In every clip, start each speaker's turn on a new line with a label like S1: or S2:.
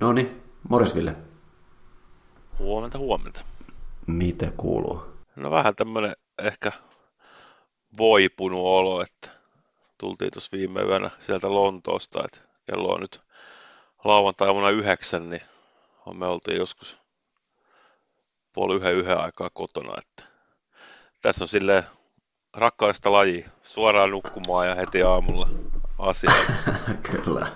S1: No niin, morjes Ville.
S2: Huomenta, huomenta.
S1: Mitä kuuluu?
S2: No vähän tämmönen ehkä voipunut olo, että tultiin tuossa viime yönä sieltä Lontoosta, että kello on nyt lauantai yhdeksän, niin me oltiin joskus puoli yhden yhden aikaa kotona, että tässä on silleen rakkaudesta laji, suoraan nukkumaan ja heti aamulla asiaa.
S1: Kyllä.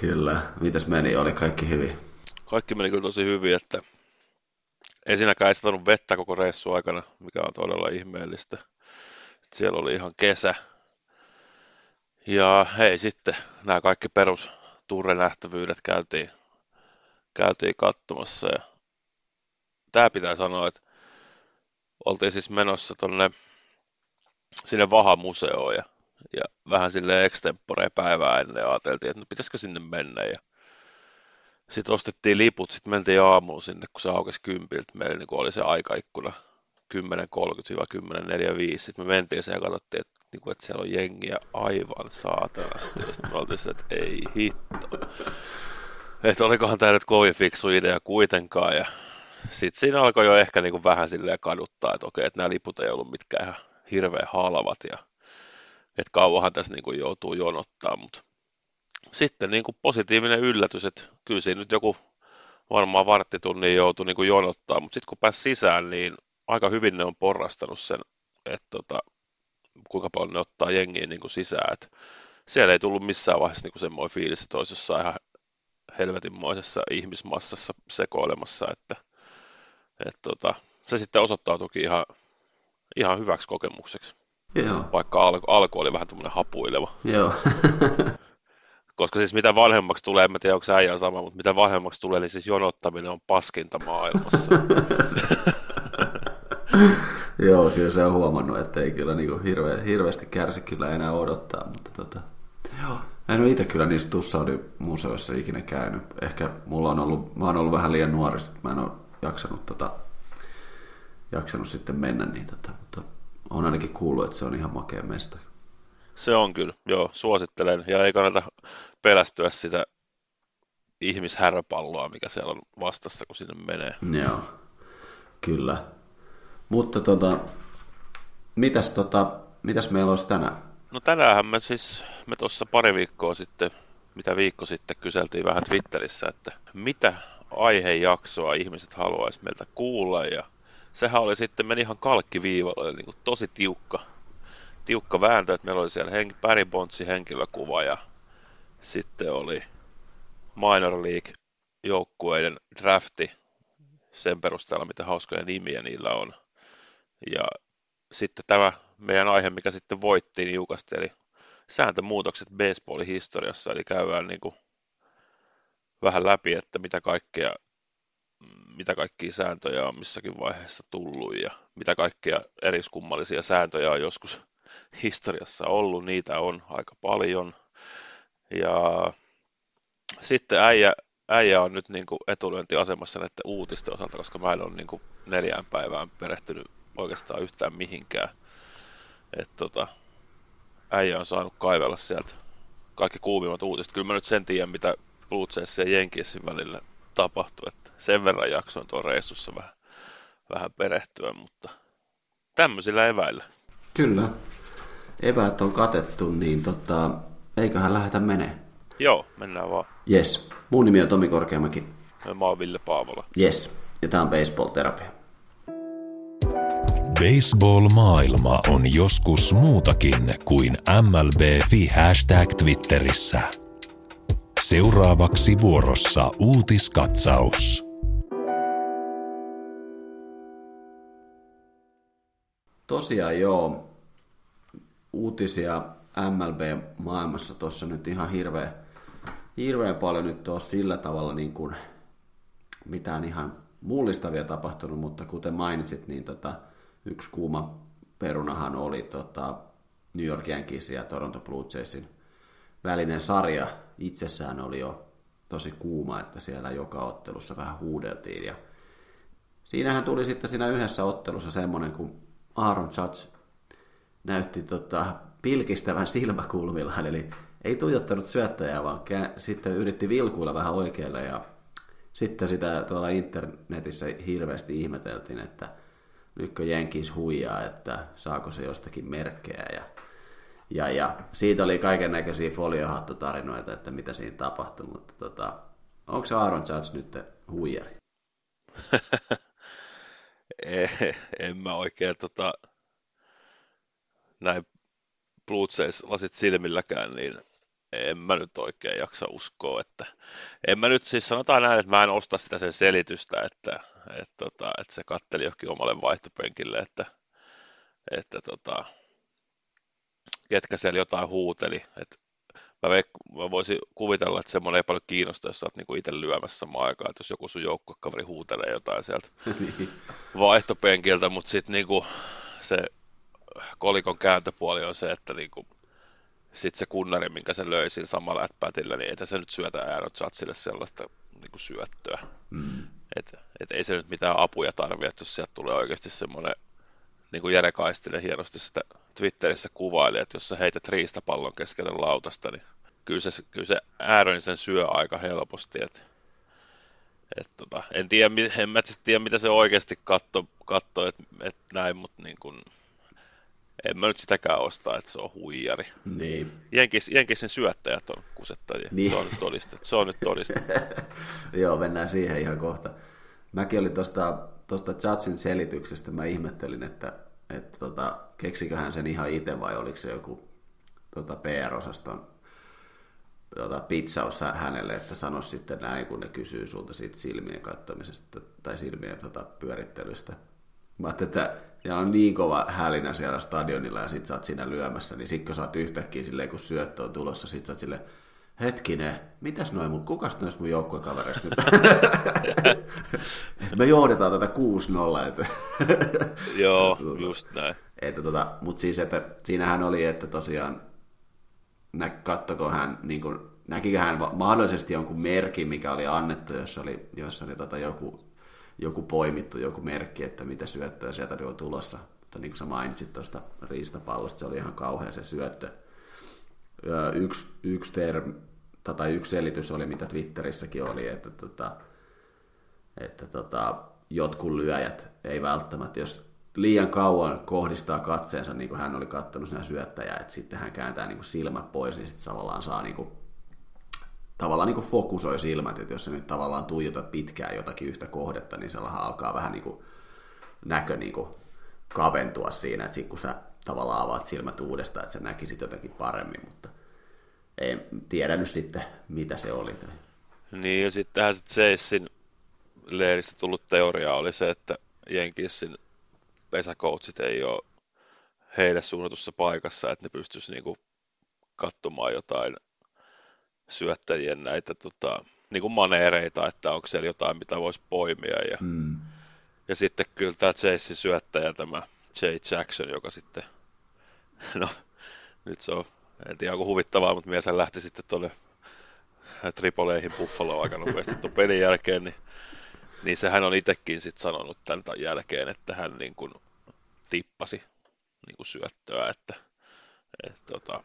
S1: Kyllä. Mitäs meni? Oli kaikki hyvin?
S2: Kaikki meni kyllä tosi hyvin, että ensinnäkään ei satanut vettä koko reissu aikana, mikä on todella ihmeellistä. Siellä oli ihan kesä. Ja hei sitten, nämä kaikki perus turrenähtävyydet käytiin, käytiin katsomassa. Ja tämä pitää sanoa, että oltiin siis menossa tonne sinne Vaha-museoon ja ja vähän sille extempore päivää ennen ajateltiin, että no pitäisikö sinne mennä ja sitten ostettiin liput, sitten mentiin aamuun sinne, kun se aukesi kympiltä. Meillä niin oli se aikaikkuna 10.30-10.45. Sitten me mentiin siihen ja katsottiin, että, niin kuin, että siellä on jengiä aivan saatanasti. Ja sitten me oltiin että ei hitto. Että olikohan tämä nyt kovin fiksu idea kuitenkaan. Ja sitten siinä alkoi jo ehkä niin kuin vähän silleen kaduttaa, että okei, että nämä liput ei ollut mitkään ihan hirveän halvat. Ja että kauanhan tässä niin kuin joutuu jonottaa, mutta sitten niin kuin positiivinen yllätys, että kyllä siinä nyt joku varmaan varttitunnin joutui niin kuin jonottaa, mutta sitten kun pääsi sisään, niin aika hyvin ne on porrastanut sen, että tota, kuinka paljon ne ottaa jengiä niin kuin sisään, että siellä ei tullut missään vaiheessa niin kuin semmoinen fiilis, että olisi jossain ihan helvetinmoisessa ihmismassassa sekoilemassa, että, että tota, se sitten osoittautuikin ihan, ihan hyväksi kokemukseksi.
S1: Joo.
S2: Vaikka alku, alku oli vähän tämmöinen hapuileva.
S1: Joo.
S2: Koska siis mitä vanhemmaksi tulee, en tiedä onko se äijä sama, mutta mitä vanhemmaksi tulee, niin siis jonottaminen on paskinta maailmassa.
S1: Joo, kyllä se on huomannut, että ei kyllä niin hirve, hirveästi kärsi kyllä enää odottaa, mutta tota, joo. En ole itse kyllä niissä Tussaudin museoissa ikinä käynyt. Ehkä mulla on ollut, mä oon ollut vähän liian nuori, mä en ole jaksanut, tota, jaksanut sitten mennä, niin tota, mutta on ainakin kuullut, että se on ihan makea mesta.
S2: Se on kyllä, joo, suosittelen. Ja ei kannata pelästyä sitä ihmishärpalloa, mikä siellä on vastassa, kun sinne menee.
S1: Joo, kyllä. Mutta tota, mitäs, tota, mitäs meillä olisi tänään?
S2: No tänään me siis, me tuossa pari viikkoa sitten, mitä viikko sitten kyseltiin vähän Twitterissä, että mitä aihejaksoa ihmiset haluaisi meiltä kuulla ja sehän oli sitten, meni ihan kalkkiviivalla, oli niin kuin tosi tiukka, tiukka vääntö, että meillä oli siellä hen, Barry henkilökuva ja sitten oli Minor League joukkueiden drafti sen perusteella, mitä hauskoja nimiä niillä on. Ja sitten tämä meidän aihe, mikä sitten voitti niukasti, eli sääntömuutokset baseballin historiassa, eli käydään niin kuin vähän läpi, että mitä kaikkea mitä kaikkia sääntöjä on missäkin vaiheessa tullut ja mitä kaikkia eriskummallisia sääntöjä on joskus historiassa ollut. Niitä on aika paljon. Ja sitten äijä, äijä on nyt niin kuin etulyöntiasemassa näiden uutisten osalta, koska mä en ole niin kuin neljään päivään perehtynyt oikeastaan yhtään mihinkään. Et tota, äijä on saanut kaivella sieltä kaikki kuumimmat uutiset. Kyllä mä nyt sen tiedän, mitä Blue Jays ja Jenkiesin välillä tapahtui. Että sen verran jaksoin tuon reissussa vähän, vähän perehtyä, mutta tämmöisillä eväillä.
S1: Kyllä. Eväät on katettu, niin tota, eiköhän lähdetä menee.
S2: Joo, mennään vaan.
S1: Yes. Mun nimi on Tomi Korkeamäki.
S2: Mä oon Ville Paavola.
S1: Yes. Ja tää on Baseball-terapia.
S3: Baseball-maailma on joskus muutakin kuin MLB-fi hashtag Twitterissä. Seuraavaksi vuorossa uutiskatsaus.
S1: Tosiaan joo, uutisia MLB-maailmassa tuossa nyt ihan hirveä, hirveän paljon nyt ole sillä tavalla niin kuin mitään ihan mullistavia tapahtunut, mutta kuten mainitsit, niin tota, yksi kuuma perunahan oli tota, New York Yankees ja Toronto Blue Jaysin välinen sarja itsessään oli jo tosi kuuma, että siellä joka ottelussa vähän huudeltiin. Ja siinähän tuli sitten siinä yhdessä ottelussa semmoinen, kun Aaron Judge näytti tota, pilkistävän silmäkulmillaan, eli ei tuijottanut syöttäjää, vaan kää, sitten yritti vilkuilla vähän oikealle ja sitten sitä tuolla internetissä hirveästi ihmeteltiin, että nytkö Jenkins huijaa, että saako se jostakin merkkejä ja, ja, ja siitä oli kaiken näköisiä foliohattutarinoita, että mitä siinä tapahtui, mutta tota, onko se Aaron Judge nyt huijari?
S2: en mä oikein tota, näin Blue lasit silmilläkään, niin en mä nyt oikein jaksa uskoa, että en mä nyt siis sanotaan näin, että mä en osta sitä sen selitystä, että, että, tota, että se katteli johonkin omalle vaihtopenkille, että, että tota, ketkä siellä jotain huuteli, että mä, veik- mä voisin kuvitella, että semmoinen ei paljon kiinnosta, jos sä oot niinku itse lyömässä samaan aikaan, että jos joku sun joukkokaveri huutelee jotain sieltä niin. vaihtopenkiltä, mutta sitten niinku se kolikon kääntöpuoli on se, että niinku, sitten se kunnari, minkä se löi siinä samalla ätpätillä, niin ei se nyt syötä Aaron Chatsille sellaista niin kuin syöttöä. Mm. Et, et ei se nyt mitään apuja tarvitse, jos sieltä tulee oikeasti semmoinen, niin kuin Jere Kaistinen hienosti sitä Twitterissä kuvaili, että jos sä heität riistapallon keskelle lautasta, niin kyllä se, kyllä se Aaron sen syö aika helposti. Et, et tota, en, tiedä, en mä tiedä, mitä se oikeasti katto, katto että et näin, mutta niin kuin, en mä nyt sitäkään ostaa, että se on huijari.
S1: Niin.
S2: Jenkis, Jenkisin syöttäjät on kusettajia. Niin. Se on nyt todistettu. Se on nyt todistettu.
S1: Joo, mennään siihen ihan kohta. Mäkin olin tuosta tosta Judgein selityksestä, mä ihmettelin, että, että tota, keksikö hän sen ihan itse vai oliko se joku tota PR-osaston tota, pitsaus hänelle, että sano sitten näin, kun ne kysyy sulta siitä silmien katsomisesta tai silmien tota, pyörittelystä. Mä ajattelin, että siellä on niin kova hälinä siellä stadionilla ja sit sä oot siinä lyömässä, niin sit kun sä oot yhtäkkiä silleen, kun syöttö on tulossa, sit sä oot silleen, hetkinen, mitäs noin mun, kukas nois mun joukkuekavereista nyt? me johdetaan tätä 6-0. Että
S2: Joo, tuota, just näin.
S1: Että tota, mutta siis, että siinähän oli, että tosiaan, nä, kattoko hän, niin kun, näkikö hän mahdollisesti jonkun merkin, mikä oli annettu, jossa oli, jossa oli tota joku joku poimittu, joku merkki, että mitä syöttöä sieltä on tulossa. Mutta niin kuin sä mainitsit tuosta riistapallosta, se oli ihan kauhea se syöttö. Yksi, yksi, term, tai yksi selitys oli, mitä Twitterissäkin oli, että, tota, että tota, jotkut lyöjät ei välttämättä, jos liian kauan kohdistaa katseensa, niin kuin hän oli katsonut siinä syöttäjää, että sitten hän kääntää niin kuin silmät pois, niin sitten tavallaan saa niin kuin tavallaan niin kuin fokusoi silmät, että jos sä nyt tavallaan tuijotat pitkään jotakin yhtä kohdetta, niin sellahan alkaa vähän niin kuin näkö niin kuin kaventua siinä, että kun sä tavallaan avaat silmät uudestaan, että sä näkisit jotenkin paremmin, mutta en tiedä nyt sitten, mitä se oli.
S2: Niin, ja sittenhän se Chasein leiristä tullut teoria oli se, että Jenkissin pesäkoutsit ei ole heille suunnatussa paikassa, että ne pystyisi niinku katsomaan jotain syöttäjien näitä tota, niin kuin maneereita, että onko siellä jotain, mitä voisi poimia. Ja, mm. ja sitten kyllä tämä Chasein syöttäjä, tämä Jay Jackson, joka sitten, no nyt se on, en tiedä onko huvittavaa, mutta mies lähti sitten tuonne Tripoleihin Buffaloon aika nopeasti tuon pelin jälkeen, niin, niin sehän on itsekin sitten sanonut tämän jälkeen, että hän niin kuin tippasi niin kuin syöttöä, että, että tota,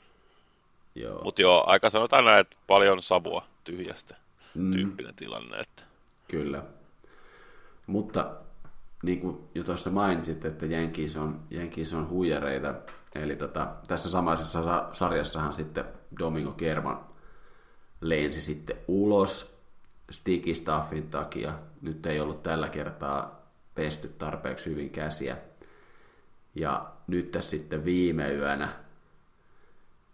S2: Joo. Mutta joo, aika sanotaan näin, että paljon savua tyhjästä mm. tyyppinen tilanne. Että...
S1: Kyllä. Mutta niin kuin jo tuossa mainitsit, että Jenkis on, Jenkis on huijareita, eli tota, tässä samaisessa sarjassahan sitten Domingo Kerman lensi sitten ulos sticky stuffin takia. Nyt ei ollut tällä kertaa pesty tarpeeksi hyvin käsiä. Ja nyt tässä sitten viime yönä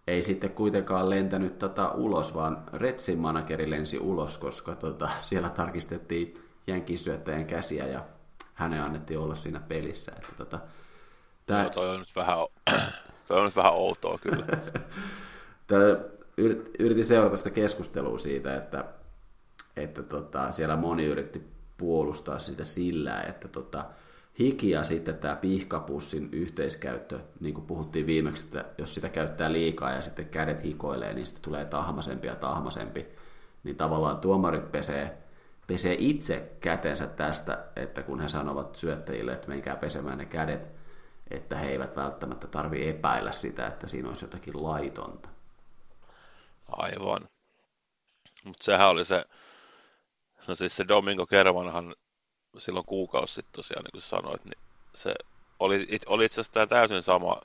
S1: ei sitten kuitenkaan lentänyt tota ulos, vaan Retsin manageri lensi ulos, koska tota, siellä tarkistettiin jänkisyöttäjän käsiä ja hänen annettiin olla siinä pelissä. Että tota,
S2: tää... no, toi, on nyt vähän, toi on nyt vähän outoa kyllä.
S1: Tää, yritin seurata sitä keskustelua siitä, että, että tota, siellä moni yritti puolustaa sitä sillä, että tota, hiki ja sitten tämä pihkapussin yhteiskäyttö, niin kuin puhuttiin viimeksi, että jos sitä käyttää liikaa ja sitten kädet hikoilee, niin sitten tulee tahmasempi ja tahmasempi, niin tavallaan tuomarit pesee, pesee itse kätensä tästä, että kun he sanovat syöttäjille, että menkää pesemään ne kädet, että he eivät välttämättä tarvi epäillä sitä, että siinä olisi jotakin laitonta.
S2: Aivan. Mutta sehän oli se, no siis se Domingo Kermanhan silloin kuukausi sitten tosiaan, niin kuin sanoit, niin se oli, oli itse asiassa täysin sama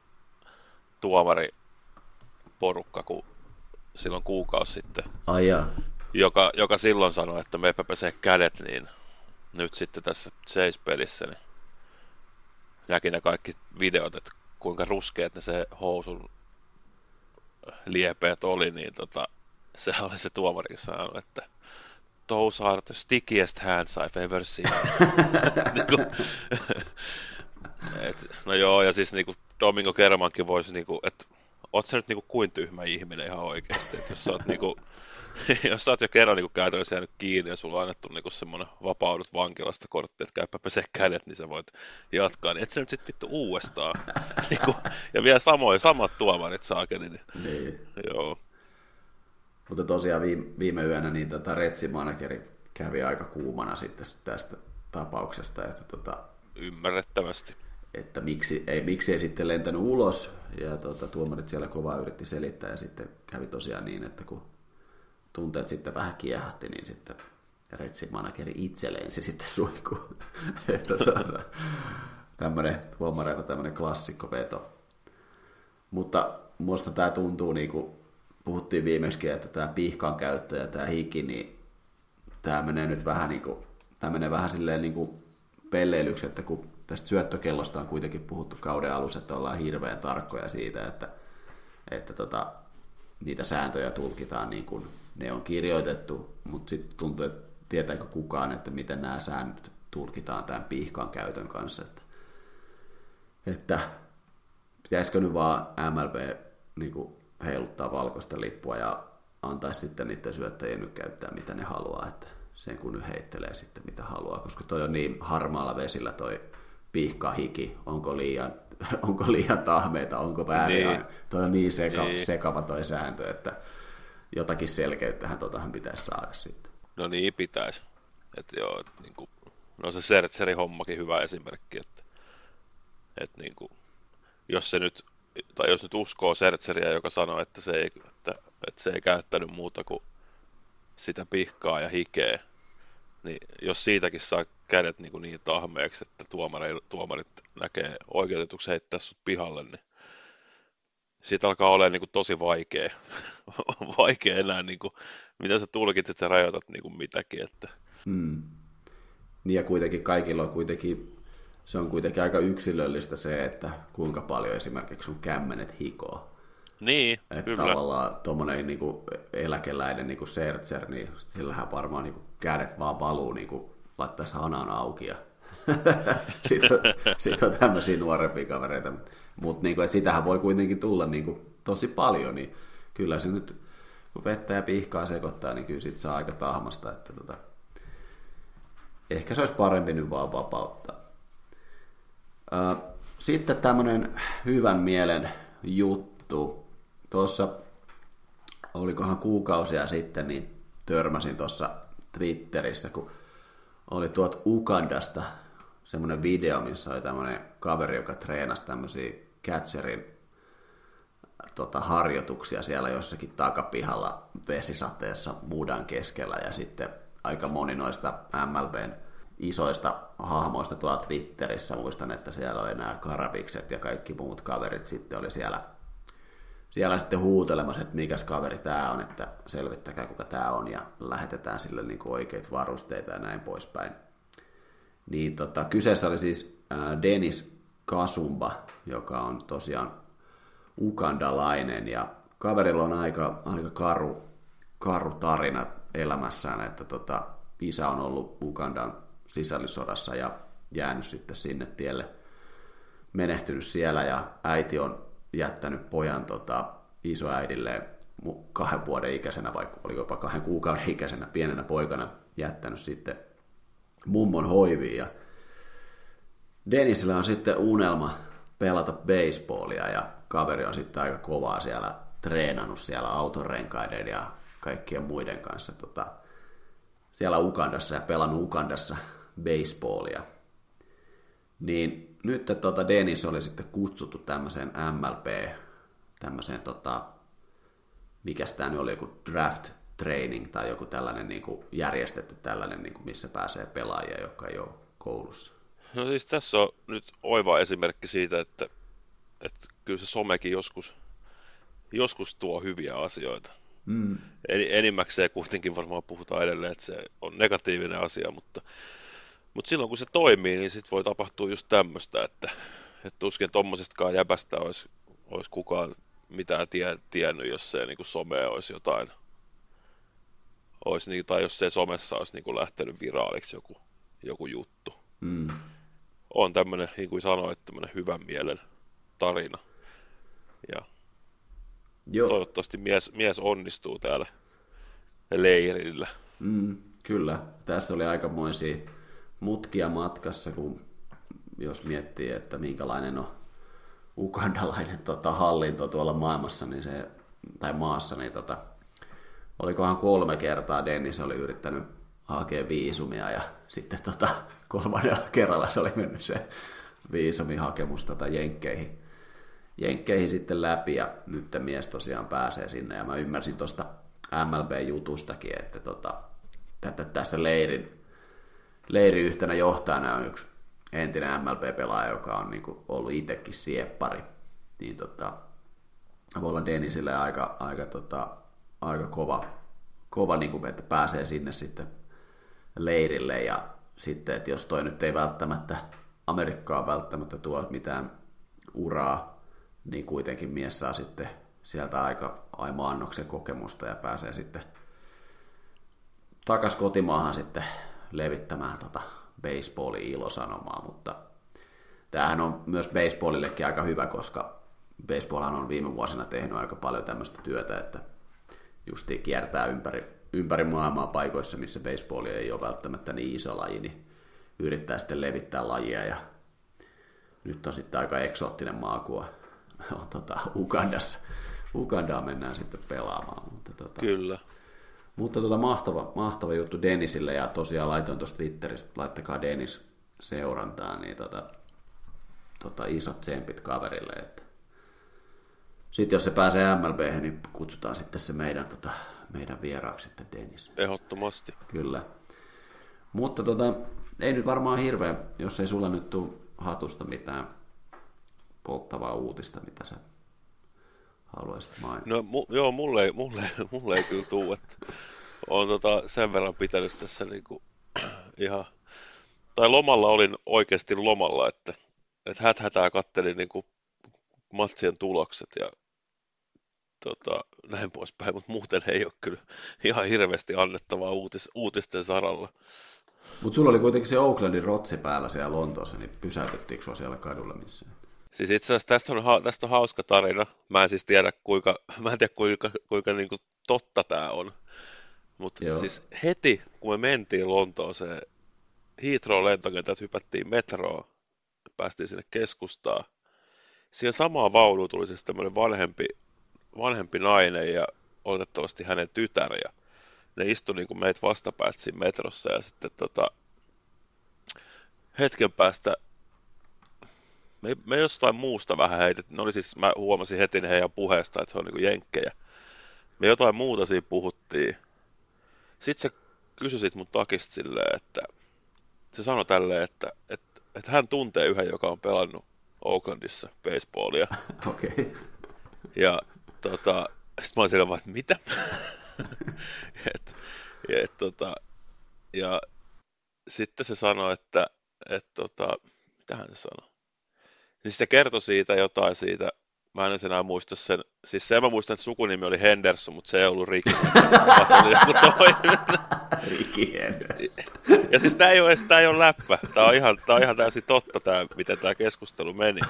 S2: tuomari porukka kuin silloin kuukausi sitten.
S1: Ai jaa.
S2: Joka, joka silloin sanoi, että me pesee kädet, niin nyt sitten tässä Chase-pelissä niin näki ne kaikki videot, että kuinka ruskeat ne se housun liepeet oli, niin tota, se oli se tuomari sanonut, että those are the stickiest hands I've ever seen. niinku, et, no joo, ja siis niinku Domingo Kermankin voisi, niinku, että oot sä nyt niinku kuin tyhmä ihminen ihan oikeasti, että jos sä oot niinku, jos sä oot jo kerran niinku käytännössä jäänyt kiinni ja sulla on annettu niinku semmoinen vapaudut vankilasta kortti, että käypä pesee kädet, niin sä voit jatkaa, niin et sä nyt sit vittu uudestaan. niinku, ja vielä samoin, samat tuomarit saakeli, niin, niin. joo.
S1: Mutta tosiaan viime, viime yönä niin tota retsimanageri kävi aika kuumana sitten tästä tapauksesta. Että tota,
S2: Ymmärrettävästi.
S1: Että miksi ei, miksi ei sitten lentänyt ulos. Ja tota, tuomarit siellä kovaa yritti selittää ja sitten kävi tosiaan niin, että kun tunteet sitten vähän kiehahti, niin sitten retsimanageri itse lensi sitten suihkuun. että tämmöinen tuomareita tämmöinen klassikkoveto. Mutta musta tämä tuntuu niinku puhuttiin viimeksi, että tämä pihkan käyttö ja tämä hiki, niin tämä menee nyt vähän niin kuin, tämä menee vähän silleen niin kuin pelleilyksi, että kun tästä syöttökellosta on kuitenkin puhuttu kauden alussa, että ollaan hirveän tarkkoja siitä, että, että tota, niitä sääntöjä tulkitaan niin kuin ne on kirjoitettu, mutta sitten tuntuu, että tietääkö kukaan, että miten nämä säännöt tulkitaan tämän pihkan käytön kanssa. Että, että pitäisikö nyt vaan MLB niin kuin heiluttaa valkoista lippua ja antaisi sitten niiden syöttäjien nyt käyttää mitä ne haluaa, että sen kun nyt heittelee sitten mitä haluaa, koska toi on niin harmaalla vesillä toi pihka hiki, onko liian, onko liian tahmeita, onko väärin, niin. toi on niin, seka, niin sekava toi sääntö, että jotakin selkeyttähän totahan pitäisi saada sitten.
S2: No niin, pitäisi. Että joo, niin kuin, no se Sertserin hommakin hyvä esimerkki, että, että niin kuin, jos se nyt tai jos nyt uskoo Sertseriä, joka sanoi, että se ei, että, että se ei käyttänyt muuta kuin sitä pihkaa ja hikeä, niin jos siitäkin saa kädet niin, niin tahmeeksi, että tuomarit, tuomarit näkee oikeutetuksi heittää sut pihalle, niin siitä alkaa olla niin kuin tosi vaikea, vaikea enää, niin kuin, mitä sä tulkitset ja rajoitat niin kuin mitäkin. Että...
S1: Hmm. Niin ja kuitenkin kaikilla on kuitenkin se on kuitenkin aika yksilöllistä se, että kuinka paljon esimerkiksi sun kämmenet hikoo.
S2: Niin,
S1: että
S2: kyllä.
S1: tavallaan tuommoinen niin eläkeläinen niin kuin Sertser, niin sillähän varmaan niin kuin kädet vaan valuu niin kuin laittaisi hanan auki ja sitten, sitten on tämmöisiä nuorempia kavereita. Mutta niin kuin, sitähän voi kuitenkin tulla niin kuin, tosi paljon, niin kyllä se nyt, kun vettä ja pihkaa sekoittaa, niin kyllä sit saa aika tahmasta. Että tota, ehkä se olisi parempi nyt vaan vapauttaa. Sitten tämmöinen hyvän mielen juttu. Tuossa, olikohan kuukausia sitten, niin törmäsin tuossa Twitterissä, kun oli tuot Ugandasta semmoinen video, missä oli tämmöinen kaveri, joka treenasi tämmöisiä catcherin tota, harjoituksia siellä jossakin takapihalla vesisateessa mudan keskellä ja sitten aika moni noista MLBn isoista hahmoista tuolla Twitterissä. Muistan, että siellä oli nämä Karavikset ja kaikki muut kaverit sitten oli siellä, siellä sitten huutelemassa, että mikäs kaveri tämä on, että selvittäkää kuka tämä on ja lähetetään sille niin kuin oikeita varusteita ja näin poispäin. Niin tota, kyseessä oli siis äh, Denis Kasumba, joka on tosiaan ukandalainen ja kaverilla on aika, aika karu, karu tarina elämässään, että tota, isä on ollut Ugandan sisällissodassa ja jäänyt sitten sinne tielle, menehtynyt siellä ja äiti on jättänyt pojan tota, isoäidille kahden vuoden ikäisenä, vaikka oli jopa kahden kuukauden ikäisenä pienenä poikana jättänyt sitten mummon hoiviin. Ja Denisillä on sitten unelma pelata baseballia ja kaveri on sitten aika kovaa siellä treenannut siellä autorenkaiden ja kaikkien muiden kanssa tota, siellä Ukandassa ja pelannut Ukandassa baseballia. Niin nyt tota Dennis oli sitten kutsuttu tämmöiseen MLP, tämmöiseen tota, mikä tämä nyt oli, joku draft training tai joku tällainen niin kuin järjestetty tällainen, niin kuin missä pääsee pelaajia, jotka ei ole koulussa.
S2: No siis tässä on nyt oiva esimerkki siitä, että, että kyllä se somekin joskus, joskus tuo hyviä asioita. Mm. Enimmäkseen kuitenkin varmaan puhutaan edelleen, että se on negatiivinen asia, mutta, mutta silloin kun se toimii, niin sitten voi tapahtua just tämmöistä, että, että tuskin tuommoisestakaan jäbästä olisi, olisi kukaan mitään tie, tiennyt, jos se niin kuin some olisi jotain, olisi, niin, tai jos se somessa olisi niin kuin lähtenyt viraaliksi joku, joku juttu. Mm. On tämmöinen, niin kuin sanoit, tämmöinen hyvän mielen tarina. Ja Joo. toivottavasti mies, mies onnistuu täällä leirillä.
S1: Mm, kyllä, tässä oli aikamoisia mutkia matkassa, kun jos miettii, että minkälainen on ukandalainen tota, hallinto tuolla maailmassa, niin se, tai maassa, niin tota, olikohan kolme kertaa Dennis oli yrittänyt hakea viisumia ja sitten tota, kolmannella kerralla se oli mennyt se viisumihakemus tota, Jenkkeihin, Jenkkeihin sitten läpi ja nyt mies tosiaan pääsee sinne. Ja mä ymmärsin tuosta MLB-jutustakin, että tota, tätä, tässä leirin, leirin yhtenä johtajana on yksi entinen MLB-pelaaja, joka on niin kuin ollut itsekin sieppari, niin tota, voi olla Denisille aika, aika, tota, aika kova, kova niin kuin, että pääsee sinne sitten leirille ja sitten, että jos toi nyt ei välttämättä Amerikkaa välttämättä tuo mitään uraa, niin kuitenkin mies saa sitten sieltä aika aima annoksen kokemusta ja pääsee sitten takas kotimaahan sitten levittämään tota baseballin ilosanomaa, mutta tämähän on myös baseballillekin aika hyvä, koska baseballhan on viime vuosina tehnyt aika paljon tämmöistä työtä, että justiin kiertää ympäri, ympäri maailmaa paikoissa, missä baseball ei ole välttämättä niin iso laji, niin yrittää sitten levittää lajia ja nyt on sitten aika eksoottinen maa, kun on, on tota, Ugandassa. Ugandaa mennään sitten pelaamaan. Mutta tota,
S2: Kyllä.
S1: Mutta tota, mahtava, mahtava juttu Denisille ja tosiaan laitoin tuosta Twitteristä, laittakaa Denis seurantaa, niin tota, tota, isot tsempit kaverille. Että. Sitten jos se pääsee MLB, niin kutsutaan sitten se meidän, tota, meidän vieraaksi sitten Denis.
S2: Ehdottomasti.
S1: Kyllä. Mutta tota, ei nyt varmaan hirveä, jos ei sulla nyt tule hatusta mitään polttavaa uutista, mitä sä haluaisit mainita?
S2: No mu, joo, mulle, ei, mulle, mulle ei kyllä tule, että olen tota sen verran pitänyt tässä niinku ihan, tai lomalla olin oikeasti lomalla, että, että häthätää kattelin niinku matsien tulokset ja tota, näin poispäin, mutta muuten ei ole kyllä ihan hirveästi annettavaa uutis, uutisten saralla.
S1: Mutta sulla oli kuitenkin se Oaklandin rotsi päällä siellä Lontoossa, niin pysäytettiinkö sua siellä kadulla missään?
S2: Siis itse asiassa tästä on, tästä on hauska tarina. Mä en siis tiedä kuinka, mä en tiedä kuinka, kuinka niin kuin totta tämä on. Mutta siis heti kun me mentiin Lontooseen, Heathrow lentokentältä hypättiin metroon, päästiin sinne keskustaan. Siihen samaan vaunuun tuli siis tämmöinen vanhempi, vanhempi nainen ja oletettavasti hänen tytär. Ja ne istui niin kuin meitä vastapäät siinä metrossa ja sitten tota, hetken päästä me, me jostain muusta vähän heitet. Ne oli siis, mä huomasin heti heidän puheesta, että se on niin jenkkejä. Me jotain muuta siinä puhuttiin. Sitten se kysyi sit mun takista silleen, että se sanoi tälleen, että, että, että hän tuntee yhden, joka on pelannut Oaklandissa baseballia.
S1: Okei. Okay.
S2: Ja tota, sitten mä olin siellä vaan, että mitä? et, et, tota, ja sitten se sanoi, että et, tota, mitähän se sanoi? Siis se kertoi siitä jotain siitä, mä en enää muista sen, siis se mä muistan, että sukunimi oli Henderson, mutta se ei ollut Ricky Henderson, vaan se oli joku toinen.
S1: Ricky Henderson.
S2: Ja siis tämä ei ole, tää ei ole läppä. Tämä on, ihan, tää on ihan täysin totta, tää, miten tämä keskustelu meni.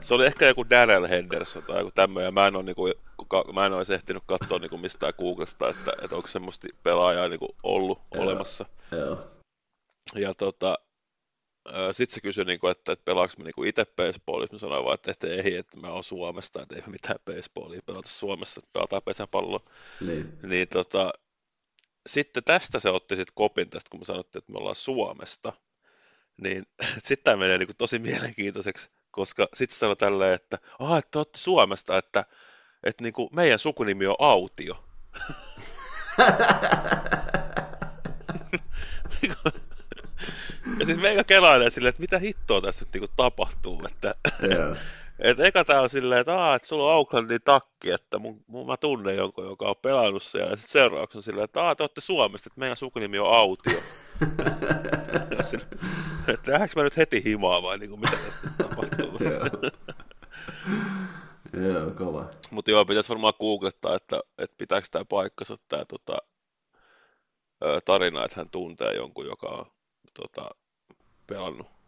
S2: Se oli ehkä joku Daniel Henderson tai joku tämmöinen. Mä en ole, niinku, mä en olisi ehtinyt katsoa niinku mistään Googlesta, että, että onko semmoista pelaajaa niinku ollut
S1: Joo.
S2: olemassa.
S1: Joo.
S2: Ja tota, sitten se kysyi, niinku, että, että pelaanko mä niinku itse baseballissa. Mä sanoin vaan, että, että ei, että mä oon Suomesta, että ei mitään baseballia pelata Suomessa, että pelataan pesäpalloa.
S1: Niin.
S2: Niin tota, sitten tästä se otti sitten kopin tästä, kun me sanottiin, että me ollaan Suomesta. Niin sitten tämä menee niinku tosi mielenkiintoiseksi, koska sitten se sanoi tälleen, että ah, että te olette Suomesta, että, että niinku meidän sukunimi on Autio. ja siis meikä kelailee silleen, että mitä hittoa tässä nyt niinku tapahtuu, että
S1: Joo.
S2: et eka tää on silleen, että, Aa, että sulla on Aucklandin takki, että mun, mun, mä tunnen jonkun, joka on pelannut siellä. Ja sitten seuraavaksi on silleen, että Aa, te olette Suomesta, että meidän sukunimi on Autio. Että lähdekö mä nyt heti himaa vai niin kuin, mitä tästä tapahtuu?
S1: Joo. Kova.
S2: Mutta joo, pitäisi varmaan googlettaa, että, että pitääkö tämä paikkansa tämä tota, tarina, että hän tuntee jonkun, joka on tota, pelannut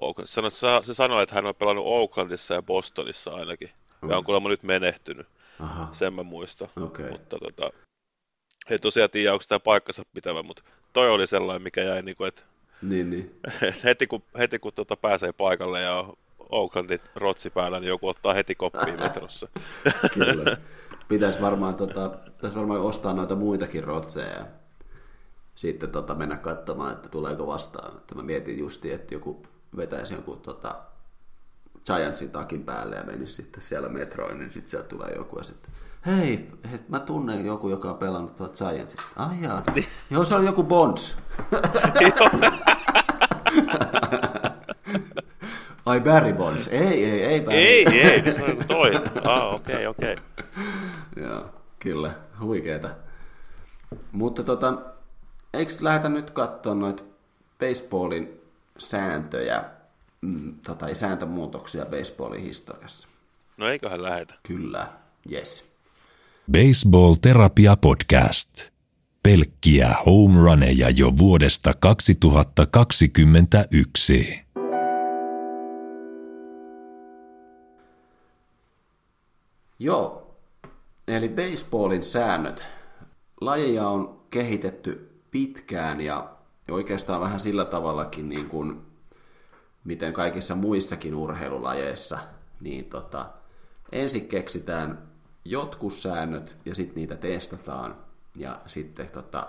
S2: Oaklandissa. Sano, sa- se sanoi, että hän on pelannut Oaklandissa ja Bostonissa ainakin. Ja on kuulemma nyt menehtynyt,
S1: Aha,
S2: sen mä muistan.
S1: okei.
S2: Mutta tota, ei tosiaan tiedä, onko tämä paikkansa pitävä, mutta toi oli sellainen, mikä jäi, niin kuin, että,
S1: Niin, niin.
S2: heti kun, heti kun tota pääsee paikalle ja on Oaklandin rotsi päällä, niin joku ottaa heti koppia metrossa.
S1: Kyllä. Pitäisi varmaan, tota, pitäisi varmaan ostaa noita muitakin rotseja ja sitten tota, mennä katsomaan, että tuleeko vastaan. Että mä mietin justi, että joku vetäisi jonkun tota, Giantsin takin päälle ja menisi sitten siellä metroon, niin sitten sieltä tulee joku ja sitten hei, hei, mä tunnen joku, joka on pelannut tuolla Giantsista. Ai jaa. Joo, se on joku Bonds. Ai Barry Bonds. Ei, ei, ei Barry.
S2: ei, ei, se on joku toinen. Ah, okei, okay, okei. Okay.
S1: Joo, kyllä, huikeeta. Mutta tota, eikö lähdetä nyt katsoa noita baseballin sääntöjä, mm, tota, ei sääntömuutoksia baseballin historiassa?
S2: No eiköhän lähetä.
S1: Kyllä, yes.
S3: Baseball Terapia Podcast. Pelkkiä home runeja jo vuodesta 2021.
S1: Joo, eli baseballin säännöt. Lajeja on kehitetty pitkään ja oikeastaan vähän sillä tavallakin niin kuin, miten kaikissa muissakin urheilulajeissa, niin tota, ensin keksitään jotkut säännöt ja sitten niitä testataan ja sitten tota,